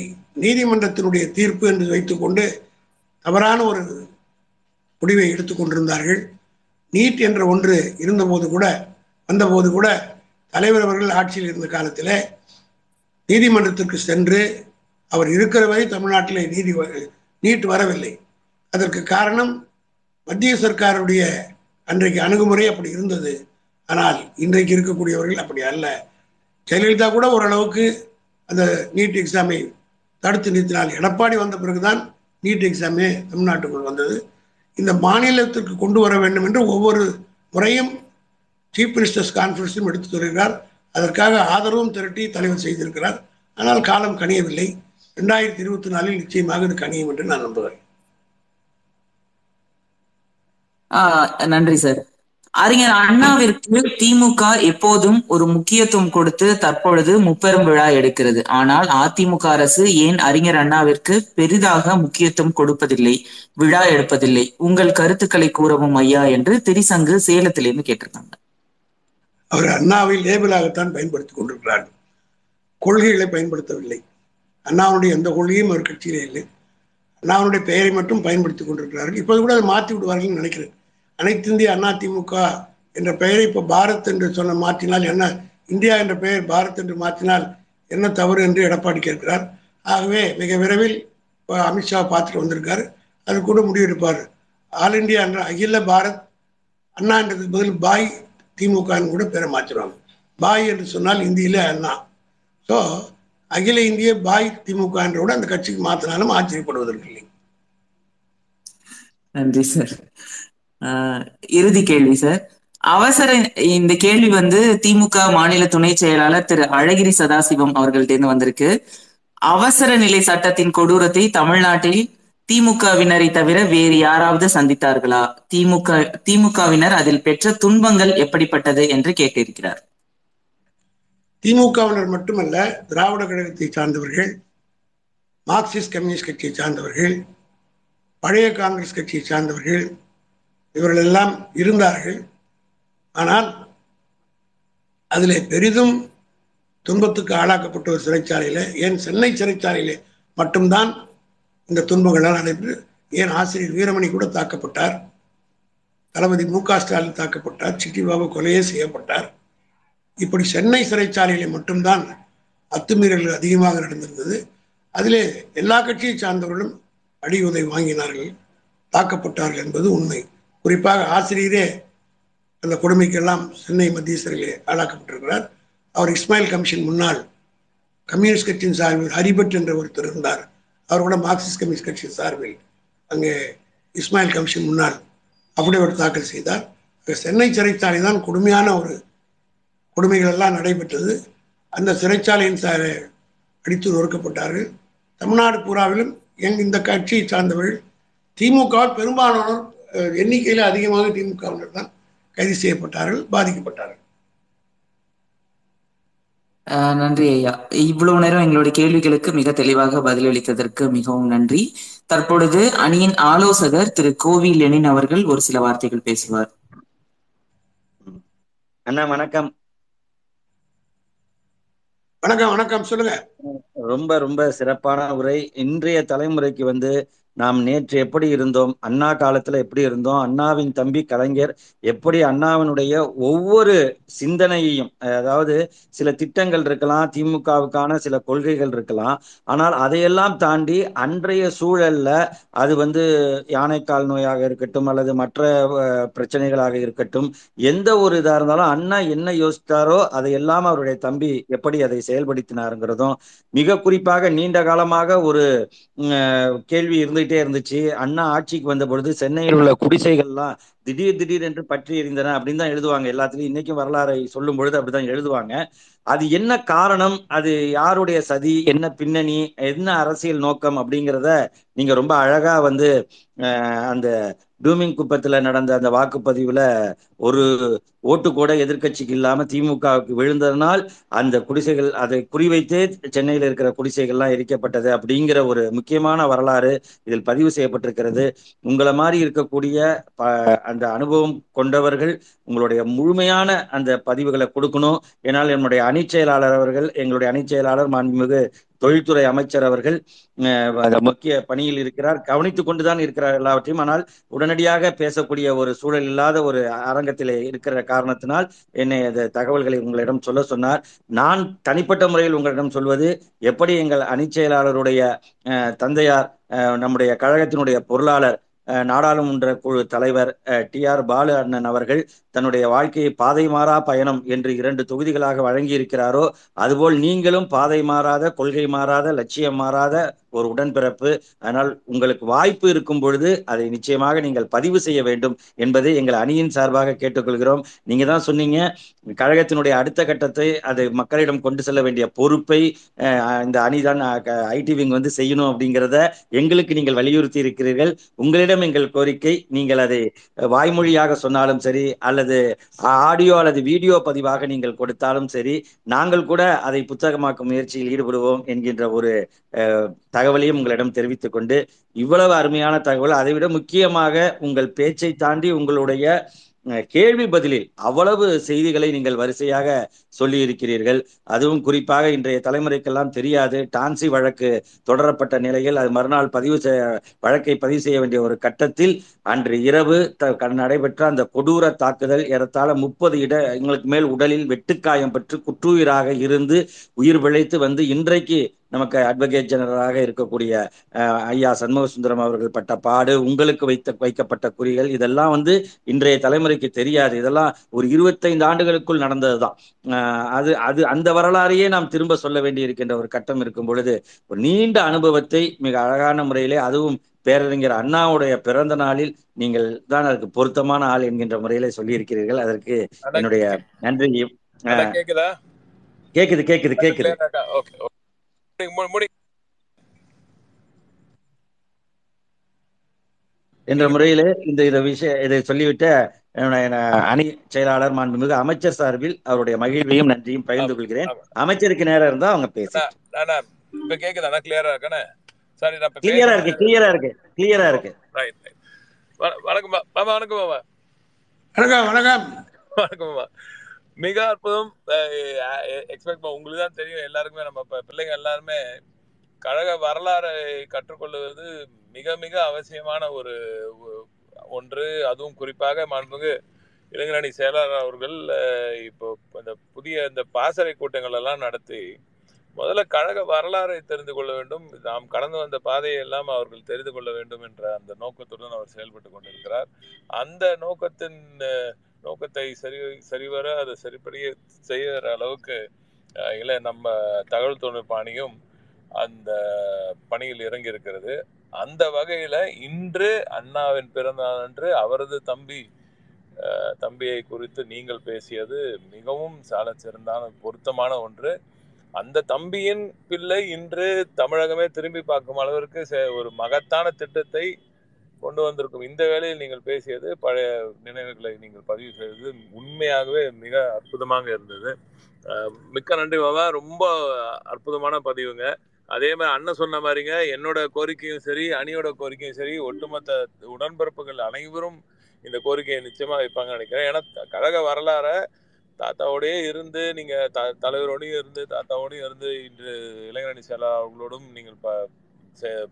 நீதிமன்றத்தினுடைய தீர்ப்பு என்று வைத்துக்கொண்டு தவறான ஒரு முடிவை எடுத்துக்கொண்டிருந்தார்கள் நீட் என்ற ஒன்று இருந்தபோது கூட வந்தபோது கூட தலைவர் அவர்கள் ஆட்சியில் இருந்த காலத்தில் நீதிமன்றத்திற்கு சென்று அவர் இருக்கிற வரை தமிழ்நாட்டில் நீதி நீட் வரவில்லை. அதற்கு காரணம் மத்திய சர்க்காருடைய அன்றைக்கு அணுகுமுறை அப்படி இருந்தது. ஆனால் இன்றைக்கு இருக்கக்கூடியவர்கள் அப்படி அல்ல. ஜெயலலிதா கூட ஓரளவுக்கு அந்த நீட் எக்ஸாமை தடுத்து நிறுத்தினால் எடப்பாடி வந்த பிறகுதான் நீட் எக்ஸாமே தமிழ்நாட்டுக்குள் வந்தது. இந்த மாநிலத்திற்கு கொண்டு வர வேண்டும் என்று ஒவ்வொரு முறையும் சீஃப் மினிஸ்டர்ஸ் கான்ஃபரன்ஸும் எடுத்து சொல்கிறார் அதற்காக ஆதரவும் திரட்டி தலைவர் செய்திருக்கிறார். ஆனால் காலம் கணியவில்லை ரெண்டாயிரத்தி இருபத்தி நாலில் நிச்சயமாக இது கனியும் என்று நான் நம்புகிறேன்.
நன்றி சார் அறிஞர் அண்ணாவிற்கு திமுக எப்போதும் ஒரு முக்கியத்துவம் கொடுத்து தற்பொழுது முப்பெரும் விழா எடுக்கிறது. ஆனால் அதிமுக அரசு ஏன் அறிஞர் அண்ணாவிற்கு பெரிதாக முக்கியத்துவம் கொடுப்பதில்லை விழா எடுப்பதில்லை? உங்கள் கருத்துக்களை கூறவும் ஐயா என்று திரிசங்கு சேலத்திலிருந்து கேட்டிருக்காங்க.
அவர் அண்ணாவை லேபிளாகத்தான் பயன்படுத்திக் கொண்டிருக்கிறார்கள் கொள்கைகளை பயன்படுத்தவில்லை. அண்ணாவுடைய எந்த கொள்கையும் அவர் கட்சியிலே இல்லை. அண்ணாவுடைய பெயரை மட்டும் பயன்படுத்தி கொண்டிருக்கிறார்கள். இப்போது கூட அதை மாற்றி விடுவார்கள் நினைக்கிறேன். அனைத்து இந்திய அண்ணா திமுக என்ற பெயரை இப்போ பாரத் என்று சொன்ன மாற்றினால் என்ன? இந்தியா என்ற பெயர் பாரத் என்று மாற்றினால் என்ன தவறு என்று எடப்பாடி கேட்கிறார். ஆகவே மிக விரைவில் இப்போ அமித்ஷா பார்த்துட்டு வந்திருக்காரு. அது கூட முடிவெடுப்பார். ஆல் இண்டியா என்ற அகில பாரத் அண்ணா என்றதுக்கு பதில் பாய் திமுகன்னு கூட பேரை மாற்றிடுவாங்க. பாய் என்று சொன்னால் இந்தியில அண்ணா. ஸோ அகில இந்திய பாய் திமுக என்ற கூட அந்த கட்சிக்கு மாத்தினாலும் ஆச்சரியப்படுவதற்கு இல்லை
நன்றி சார் இறுதி கேள்வி சார் அவசர இந்த கேள்வி வந்து திமுக மாநில துணை செயலாளர் திரு அழகிரி சதாசிவம் அவர்கள்ட்ட வந்திருக்கு. அவசர நிலை சட்டத்தின் கொடூரத்தை தமிழ்நாட்டில் திமுகவினரை தவிர வேறு யாராவது சந்தித்தார்களா? திமுக திமுகவினர் அதில் பெற்ற துன்பங்கள் எப்படிப்பட்டது என்று கேட்டிருக்கிறார்.
திமுகவினர் மட்டுமல்ல திராவிட கழகத்தை சார்ந்தவர்கள் மார்க்சிஸ்ட் கம்யூனிஸ்ட் கட்சியை சார்ந்தவர்கள் பழைய காங்கிரஸ் கட்சியை சார்ந்தவர்கள் இவர்கள் எல்லாம் இருந்தார்கள். ஆனால் அதில் பெரிதும் துன்பத்துக்கு ஆளாக்கப்பட்ட ஒரு சிறைச்சாலையில் ஏன் சென்னை சிறைச்சாலையில் மட்டும்தான் இந்த துன்பங்களால் நடைபெற்று ஏன் ஆசிரியர் வீரமணி கூட தாக்கப்பட்டார்? தளபதி மு க ஸ்டாலின் தாக்கப்பட்டார் சிட்டிபாபு கொலையே செய்யப்பட்டார். இப்படி சென்னை சிறைச்சாலையில் மட்டும்தான் அத்துமீறல்கள் அதிகமாக நடந்திருந்தது. அதிலே எல்லா கட்சியை சார்ந்தவர்களும் அடி உதை வாங்கினார்கள் தாக்கப்பட்டார்கள் என்பது உண்மை. குறிப்பாக ஆசிரியரே அந்த கொடுமைக்கெல்லாம் சென்னை மத்திய சிறையிலே ஆளாக்கப்பட்டிருக்கிறார். அவர் இஸ்மாயில் கமிஷன் முன்னாள் கம்யூனிஸ்ட் கட்சியின் சார்பில் ஹரிபட் என்ற ஒருத்தர் இருந்தார். அவர் கூட மார்க்சிஸ்ட் கம்யூனிஸ்ட் கட்சி சார்பில் அங்கே இஸ்மாயில் கமிஷன் முன்னால் அப்படியே ஒரு தாக்கல் செய்தார். சென்னை சிறைச்சாலை தான் கொடுமையான ஒரு கொடுமைகள் எல்லாம் நடைபெற்றது. அந்த சிறைச்சாலையின் சார அடித்து நொறுக்கப்பட்டார்கள் தமிழ்நாடு பூராவிலும் எங் இந்த கட்சியை சார்ந்தவர்கள். திமுக பெரும்பாலானோர் எண்ணிக்கையில் அதிகமாக திமுகவினர் தான் கைது செய்யப்பட்டார்கள் பாதிக்கப்பட்டார்கள்.
நன்றி ஐயா. இவ்வளவு நேரம் எங்களுடைய கேள்விகளுக்கு மிக தெளிவாக பதிலளித்ததற்கு மிகவும் நன்றி. தற்பொழுது அணியின் ஆலோசகர் திரு. கோவி லெனின் அவர்கள் ஒரு சில வார்த்தைகள் பேசுவார்.
அண்ணா வணக்கம்.
வணக்கம் வணக்கம். சொல்லுங்க.
ரொம்ப ரொம்ப சிறப்பான உரை. இன்றைய தலைமுறைக்கு வந்து நாம் நேற்று எப்படி இருந்தோம்? அண்ணா காலத்துல எப்படி இருந்தோம்? அண்ணாவின் தம்பி கலைஞர் எப்படி அண்ணாவினுடைய ஒவ்வொரு சிந்தனையையும் அதாவது சில திட்டங்கள் இருக்கலாம் திமுகவுக்கான சில கொள்கைகள் இருக்கலாம். ஆனால் அதையெல்லாம் தாண்டி அன்றைய சூழல்ல அது வந்து யானைக்கால் நோயாக இருக்கட்டும் அல்லது மற்ற பிரச்சனைகளாக இருக்கட்டும் எந்த ஒரு இதா இருந்தாலும் அண்ணா என்ன யோசித்தாரோ அதையெல்லாம் அவருடைய தம்பி எப்படி அதை செயல்படுத்தினாருங்கிறதும் மிக குறிப்பாக நீண்ட காலமாக ஒரு கேள்வி இருந்து போயிட்டே இருந்துச்சு. அண்ணா ஆட்சிக்கு வந்த பொழுது சென்னையில் உள்ள குடிசைகள்லாம் திடீர் திடீர் என்று பற்றி எரிந்தன அப்படின்னு தான் எழுதுவாங்க எல்லாத்துலயும். இன்னைக்கும் வரலாறை சொல்லும் பொழுது அப்படிதான் எழுதுவாங்க. அது என்ன காரணம்? அது யாருடைய சதி? என்ன பின்னணி? என்ன அரசியல் நோக்கம் அப்படிங்கிறத நீங்க ரொம்ப அழகா வந்து அந்த டூமிங் குப்பத்துல நடந்த அந்த வாக்குப்பதிவுல ஒரு ஓட்டு கூட எதிர்க்கட்சிக்கு இல்லாம திமுகவுக்கு விழுந்ததனால் அந்த குடிசைகள் அதை குறிவைத்தே சென்னையில் இருக்கிற குடிசைகள்லாம் எரிக்கப்பட்டது அப்படிங்கிற ஒரு முக்கியமான வரலாறு இதில் பதிவு செய்யப்பட்டிருக்கிறது. உங்களை மாதிரி இருக்கக்கூடிய அந்த அனுபவம் கொண்டவர்கள் உங்களுடைய முழுமையான அந்த பதிவுகளை கொடுக்கணும். ஏன்னால் என்னுடைய அணிச் செயலாளர் அவர்கள் எங்களுடைய அணிச் செயலாளர் மாண்புமிகு தொழில்துறை அமைச்சர் அவர்கள் முக்கிய பணியில் இருக்கிறார். கவனித்துக் கொண்டுதான் இருக்கிறார் எல்லாவற்றையும். ஆனால் உடனடியாக பேசக்கூடிய ஒரு சூழல் இல்லாத ஒரு அரங்கத்திலே இருக்கிற காரணத்தினால் என்னை அந்த தகவல்களை உங்களிடம் சொல்ல சொன்னார். நான் தனிப்பட்ட முறையில் உங்களிடம் சொல்வது எப்படி எங்கள் அணிச் செயலாளருடைய தந்தையார் நம்முடைய கழகத்தினுடைய பொருளாளர் நாடாளுமன்ற குழு தலைவர் டி ஆர் பாலு அண்ணன் அவர்கள் தன்னுடைய வாழ்க்கையை பாதை மாறா பயணம் என்று இரண்டு தொகுதிகளாக வழங்கி இருக்கிறாரோ அதுபோல் நீங்களும் பாதை மாறாத கொள்கை மாறாத லட்சியம் மாறாத ஒரு உடன்பிறப்பு. அதனால் உங்களுக்கு வாய்ப்பு இருக்கும் பொழுது அதை நிச்சயமாக நீங்கள் பதிவு செய்ய வேண்டும் என்பதை எங்கள் அணியின் சார்பாக கேட்டுக்கொள்கிறோம். நீங்க தான் சொன்னீங்க கழகத்தினுடைய அடுத்த கட்டத்தை அது மக்களிடம் கொண்டு செல்ல வேண்டிய பொறுப்பை இந்த அணிதான் ஐடி விங் வந்து செய்யணும் அப்படிங்கிறத எங்களுக்கு நீங்கள் வலியுறுத்தி இருக்கிறீர்கள். உங்களிடம் எங்கள் கோரிக்கை நீங்கள் அதை வாய்மொழியாக சொன்னாலும் சரி அல்லது ஆடியோ அல்லது வீடியோ பதிவாக நீங்கள் கொடுத்தாலும் சரி நாங்கள் கூட அதை புத்தகமாக்கும் முயற்சியில் ஈடுபடுவோம் என்கின்ற ஒரு தக தகவலையும் உங்களிடம் தெரிவித்துக் கொண்டு இவ்வளவு அருமையான தகவல். அதைவிட முக்கியமாக உங்கள் பேச்சை தாண்டி உங்களுடைய கேள்வி பதிலில் அவ்வளவு செய்திகளை நீங்கள் வரிசையாக சொல்லி இருக்கிறீர்கள் அதுவும் குறிப்பாக இன்றைய தலைமுறைக்கெல்லாம் தெரியாது. டான்சி வழக்கு தொடரப்பட்ட நிலையில் அது மறுநாள் பதிவு செய்ய வழக்கை பதிவு செய்ய வேண்டிய ஒரு கட்டத்தில் அன்று இரவு த- க- நடைபெற்ற அந்த கொடூர தாக்குதல் ஏறத்தாழ முப்பது இட எங்களுக்கு மேல் உடலில் வெட்டுக்காயம் பெற்று குற்றுயிராக இருந்து உயிர் பிழைத்து வந்து இன்றைக்கு நமக்கு அட்வொகேட் ஜெனரலாக இருக்கக்கூடிய ஐயா சண்முக சுந்தரம் அவர்கள் பட்ட பாடு உங்களுக்கு வைத்த வைக்கப்பட்ட குறிகள் இதெல்லாம் வந்து இன்றைய தலைமுறைக்கு தெரியாது. இதெல்லாம் ஒரு இருபத்தைந்து ஆண்டுகளுக்குள் நடந்ததுதான். அஹ், அது அது அந்த வரலாறையே நாம் திரும்ப சொல்ல வேண்டி இருக்கின்ற ஒரு கட்டம் இருக்கும் பொழுது ஒரு நீண்ட அனுபவத்தை மிக அழகான முறையிலே அதுவும் பேரறிஞர் அண்ணாவுடைய பிறந்த நாளில் நீங்கள் தான் அதுக்கு பொருத்தமான ஆள் என்கின்ற முறையிலே சொல்லியிருக்கிறீர்கள். அதற்கு
அண்ணா,
என்னுடைய நன்றியும்
கேக்குதா?
கேக்குது கேக்குது கேக்குது.
முடி-
என்ற முறையிலே இந்த இத விஷய இதை சொல்லிவிட்டு அணி செயலாளர் மாண்புமிகு அமைச்சர் சார்பில் அவருடைய மகிழ்வையும் நன்றியும் பகிர்ந்து கொள்கிறேன். அமைச்சருக்கு நேரம் இருந்தா அவங்க பேசி.
இப்ப கேக்குதா? கிளியரா இருக்கானே? சாரி நான்
கிளியரா இருக்கு கிளியரா இருக்கு கிளியரா இருக்கு.
வணக்கம் மாமா வணக்கம் மாமா
வணக்கம் வணக்கம்
வணக்கம். மாமா மிக அற்புதம். எக்ஸ்பெக்ட் உங்களுக்கு தான் தெரியும். எல்லாருக்குமே நம்ம பிள்ளைங்க எல்லாருமே கழக வரலாறை கற்றுக்கொள்வது மிக மிக அவசியமான ஒரு ஒன்று. அதுவும் குறிப்பாக மாண்புமிகு இளைஞரணி செயலாளர் அவர்கள் இப்போ இந்த புதிய இந்த பாசறை கூட்டங்கள் எல்லாம் நடத்தி முதல்ல கழக வரலாறை தெரிந்து கொள்ள வேண்டும். நாம் கடந்து வந்த பாதையை எல்லாம் அவர்கள் தெரிந்து கொள்ள வேண்டும் என்ற அந்த நோக்கத்துடன் அவர் செயல்பட்டு கொண்டிருக்கிறார். அந்த நோக்கத்தின் நோக்கத்தை சரி சரிவர அதை சரிப்படிய செய்கிற அளவுக்கு இல்லை நம்ம தகவல் தொழில்நுட்ப அணியும் அந்த பணியில் இறங்கி இருக்கிறது அந்த வகையில் இன்று அண்ணாவின் பிறந்த நாள் அன்று அவரது தம்பி தம்பியை குறித்து நீங்கள் பேசியது மிகவும் சால சிறந்தான பொருத்தமான ஒன்று. அந்த தம்பியின் பிள்ளை இன்று தமிழகமே திரும்பி பார்க்கும் அளவிற்கு ஒரு மகத்தான திட்டத்தை கொண்டு வந்திருக்கும். இந்த வேளையில் நீங்கள் பேசியது பழைய நினைவுகளை நீங்கள் பதிவு செய்தது உண்மையாகவே மிக அற்புதமாக இருந்தது. மிக்க நன்றி பாபா. ரொம்ப அற்புதமான பதிவுங்க. அதே மாதிரி அண்ணன் சொன்ன மாதிரிங்க என்னோட கோரிக்கையும் சரி அணியோட கோரிக்கையும் சரி ஒட்டுமொத்த உடன்பிறப்புகள் அனைவரும் இந்த கோரிக்கையை நிச்சயமா வைப்பாங்க நினைக்கிறேன். ஏன்னா கழக வரலாற தாத்தாவோடயே இருந்து நீங்க த தலைவரோடையும் இருந்து தாத்தாவோடையும் இருந்து இன்று இளைஞரணி செயலாளர்களோடும் நீங்கள் ப- செ-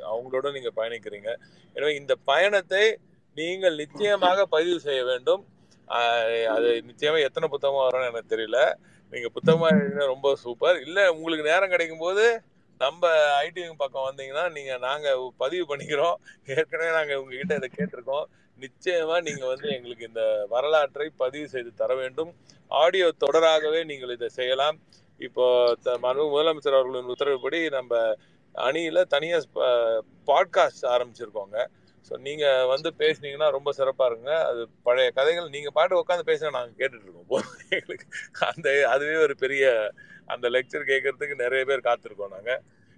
அவங்களோட நீங்க பயணிக்கிறீங்க. எனவே இந்த பயணத்தை நீங்கள் நிச்சயமாக பதிவு செய்ய வேண்டும். அது நிச்சயமா எத்தனை புத்தகம் வரும்னு எனக்கு தெரியல. நீங்க புத்தகமா எழுதினா ரொம்ப சூப்பர். இல்ல உங்களுக்கு நேரம் கிடைக்கும் போது நம்ம ஐடி பக்கம் வந்தீங்கன்னா நீங்க நாங்க பதிவு பண்ணிக்கிறோம். ஏற்கனவே நாங்க உங்ககிட்ட இதை கேட்டிருக்கோம். நிச்சயமா நீங்க வந்து எங்களுக்கு இந்த வரலாற்றை பதிவு செய்து தர வேண்டும். ஆடியோ தொடராகவே நீங்கள் இதை செய்யலாம். இப்போ த- மனு முதலமைச்சர் அவர்களின் உத்தரவுப்படி நம்ம அணியில தனியா பாட்காஸ்ட் ஆரம்பிச்சிருக்கோங்க. ஸோ நீங்க வந்து பேசுனீங்கன்னா ரொம்ப சிறப்பா இருங்க அது பழைய கதைகள் நீங்க பாட்டு உட்காந்து பேசினா நாங்க கேட்டுட்டு இருக்கோம் போதும் எங்களுக்கு. அந்த அதுவே ஒரு பெரிய அந்த லெக்சர் கேட்கறதுக்கு நிறைய பேர் காத்திருக்கோம் நாங்க.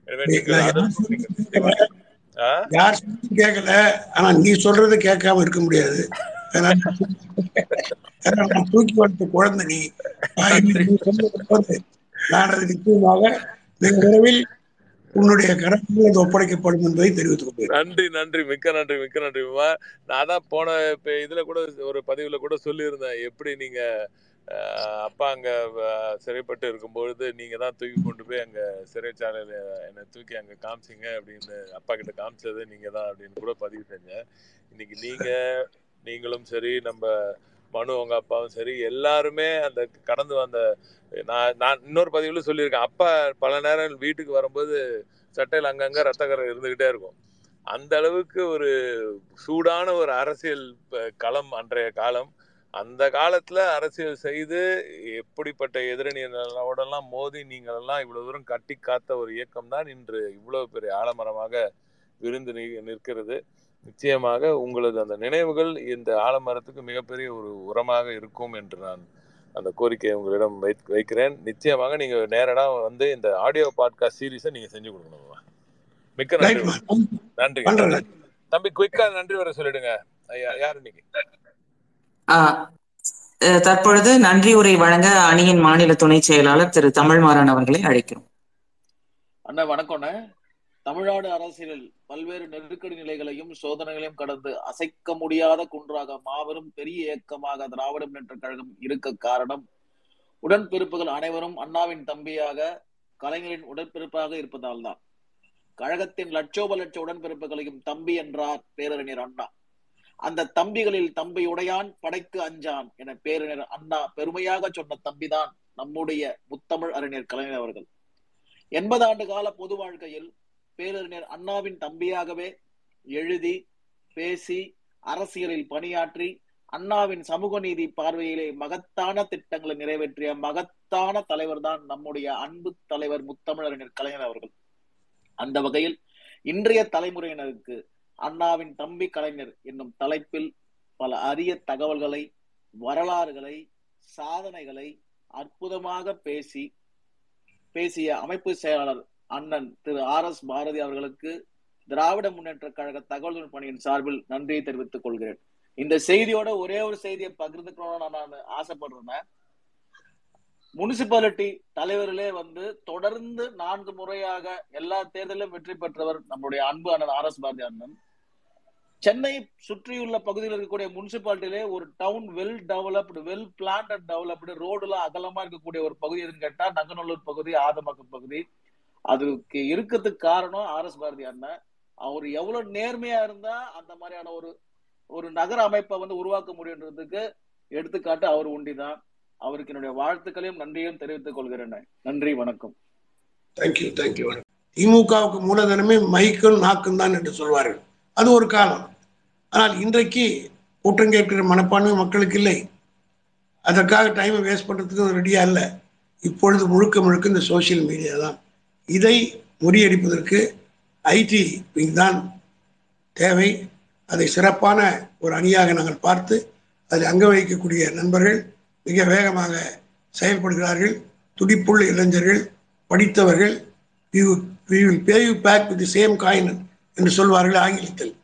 எனவே நீங்கள்
யார்
நீங்கள்
கேட்கல, ஆனா நீ சொல்றது கேட்காம இருக்க முடியாது. தூக்கி வளர்த்த குழந்தை நீ. நான் நிச்சயமாக மிக விரைவில் உன்னுடைய கரத்தில் அது ஒப்படைக்கப்படும் என்பதை தெரிவித்துக் கொள்கிறேன்.
நன்றி நன்றி. மிக்க நன்றி மிக்க நன்றி. நான் தான் போன இப்ப இதுல கூட ஒரு பதிவுல கூட சொல்லியிருந்தேன். எப்படி நீங்க அப்பா அங்க சிறைப்பட்டு இருக்கும்பொழுது நீங்க தான் தூக்கி கொண்டு போய் அங்க சிறைச்சாலையில என்னை தூக்கி அங்க காமிச்சிங்க அப்படின்னு அப்பா கிட்ட காமிச்சது நீங்க தான் அப்படின்னு கூட பதிவு செஞ்சேன். இன்னைக்கு நீங்க நீங்களும் சரி நம்ம மனு உங்க அப்பாவும் சரி எல்லாருமே அந்த கடந்து வந்த நான் நான் இன்னொரு பதிவுல சொல்லியிருக்கேன். அப்பா பல நேரம் வீட்டுக்கு வரும்போது சட்டையில் அங்கங்கே ரத்தக்கரை இருந்துக்கிட்டே இருக்கும். அந்த அளவுக்கு ஒரு சூடான ஒரு அரசியல் களம் அன்றைய காலம். அந்த காலத்தில் அரசியல் செய்து எப்படிப்பட்ட எதிரணிகளோடெல்லாம் மோதி நீங்களெல்லாம் இவ்வளோ தூரம் கட்டி காத்த ஒரு இயக்கம் தான் இன்று இவ்வளோ பெரிய ஆலமரமாக விருந்து நி- நிற்கிறது. நிச்சயமாக உங்களது அந்த நினைவுகள் இந்த ஆலமரத்துக்கு மிகப்பெரிய ஒரு உரமாக இருக்கும் என்று நான் அந்த கோரிக்கையை உங்களிடம் வை வைக்கிறேன். நிச்சயமாக நீங்க நேரடா வந்து இந்த ஆடியோ பாட்காஸ்ட் சீரீஸை நீங்க செஞ்சு கொடுக்கணுமா மிக்க நன்றி. நன்றி தம்பி குயிக்கா நன்றி வர சொல்லிடுங்க. ஐயா யார் இன்னைக்கு?
தற்பொழுது நன்றி உரை வழங்க அணியின் மாநில துணை செயலாளர் திரு. தமிழ்மாறன் அவர்களை அழைக்கிறோம்.
அண்ணா வணக்கம்ண்ணே. தமிழ்நாடு அரசியலில் பல்வேறு நெருக்கடி நிலைகளையும் சோதனைகளையும் கடந்து அசைக்க முடியாத குன்றாக மாபெரும் பெரிய இயக்கமாக திராவிட முன்னேற்ற கழகம் இருக்க காரணம் உடன்பிறப்புகள் அனைவரும் அண்ணாவின் தம்பியாக கலைஞரின் உடன்பிறப்பாக இருப்பதால் தான் கழகத்தின் லட்சோப லட்ச உடன்பிறப்புகளையும் தம்பி என்றார் பேரறிஞர் அண்ணா. அந்த தம்பிகளில் தம்பி உடையான் படைக்கு அஞ்சான் என பேரறிஞர் அண்ணா பெருமையாக சொன்ன தம்பிதான் நம்முடைய முத்தமிழ் அறிஞர் கலைஞர் அவர்கள். எண்பது ஆண்டு கால பொது வாழ்க்கையில் பேரறிஞர் அண்ணாவின் தம்பியாகவே எழுதி பேசி அரசியலில் பணியாற்றி அண்ணாவின் சமூக நீதி பார்வையிலே மகத்தான திட்டங்களை நிறைவேற்றிய மகத்தான தலைவர் தான் நம்முடைய அன்பு தலைவர் முத்தமிழறிஞர் கலைஞர் அவர்கள். அந்த வகையில் இன்றைய தலைமுறையினருக்கு அண்ணாவின் தம்பி கலைஞர் என்னும் தலைப்பில் பல அரிய தகவல்களை வரலாறுகளை சாதனைகளை அற்புதமாக பேசி பேசிய அமைப்பு செயலாளர் அண்ணன் திரு ஆர் எஸ் பாரதி அவர்களுக்கு திராவிட முன்னேற்ற கழக தகவல் பணியின் சார்பில் நன்றியை தெரிவித்துக் கொள்கிறேன். இந்த செய்தியோட ஒரே ஒரு செய்தியை பகிர்ந்துக்கணும்னு நான் ஆசைப்படுறேன் முனிசிபாலிட்டி தலைவர்களே வந்து தொடர்ந்து நான்கு முறையாக எல்லா தேர்தலிலும் வெற்றி பெற்றவர் நம்முடைய அன்பு அண்ணன் ஆர் எஸ் பாரதி அண்ணன். சென்னை சுற்றியுள்ள பகுதியில் இருக்கக்கூடிய முனிசிபாலிட்டியிலே ஒரு town well developed well planned and developed ரோடுல அகலமா இருக்கக்கூடிய ஒரு பகுதி எதுன்னு கேட்டா நங்கநல்லூர் பகுதி ஆதமக்கம் பகுதி. அதுக்கு இருக்கிறதுக்கு காரணம் ஆர் எஸ் பாரதி அண்ணன். அவர் எவ்வளவு நேர்மையா இருந்தா அந்த மாதிரியான ஒரு ஒரு நகர அமைப்பை வந்து உருவாக்க முடியுன்றதுக்கு எடுத்துக்காட்டு அவர் உண்டிதான். அவருக்கு என்னுடைய வாழ்த்துக்களையும் நன்றியும் தெரிவித்துக் கொள்கிறேன் நன்றி வணக்கம்.
தேங்க்யூ தேங்க்யூ திமுகவுக்கு மூலதனமே மைக்கும் நாக்கும் தான் என்று சொல்வார்கள். அது ஒரு காலம். ஆனால் இன்றைக்கு கூட்டம் கேட்கிற மனப்பான்மை மக்களுக்கு இல்லை. அதற்காக டைமை வேஸ்ட் பண்ணுறதுக்கு ரெடியா இல்லை. இப்பொழுது முழுக்க முழுக்க இந்த சோஷியல் மீடியா தான். இதை முறியடிப்பதற்கு ஐடி விங் தான் தேவை. அதை சிறப்பான ஒரு அணியாக நாங்கள் பார்த்து அதில் அங்க வகிக்கக்கூடிய நண்பர்கள் மிக வேகமாக செயல்படுகிறார்கள். துடிப்புள்ள இளைஞர்கள் படித்தவர்கள் we will we will pay you back with என்று சொல்வார்கள் ஆங்கிலத்தில்.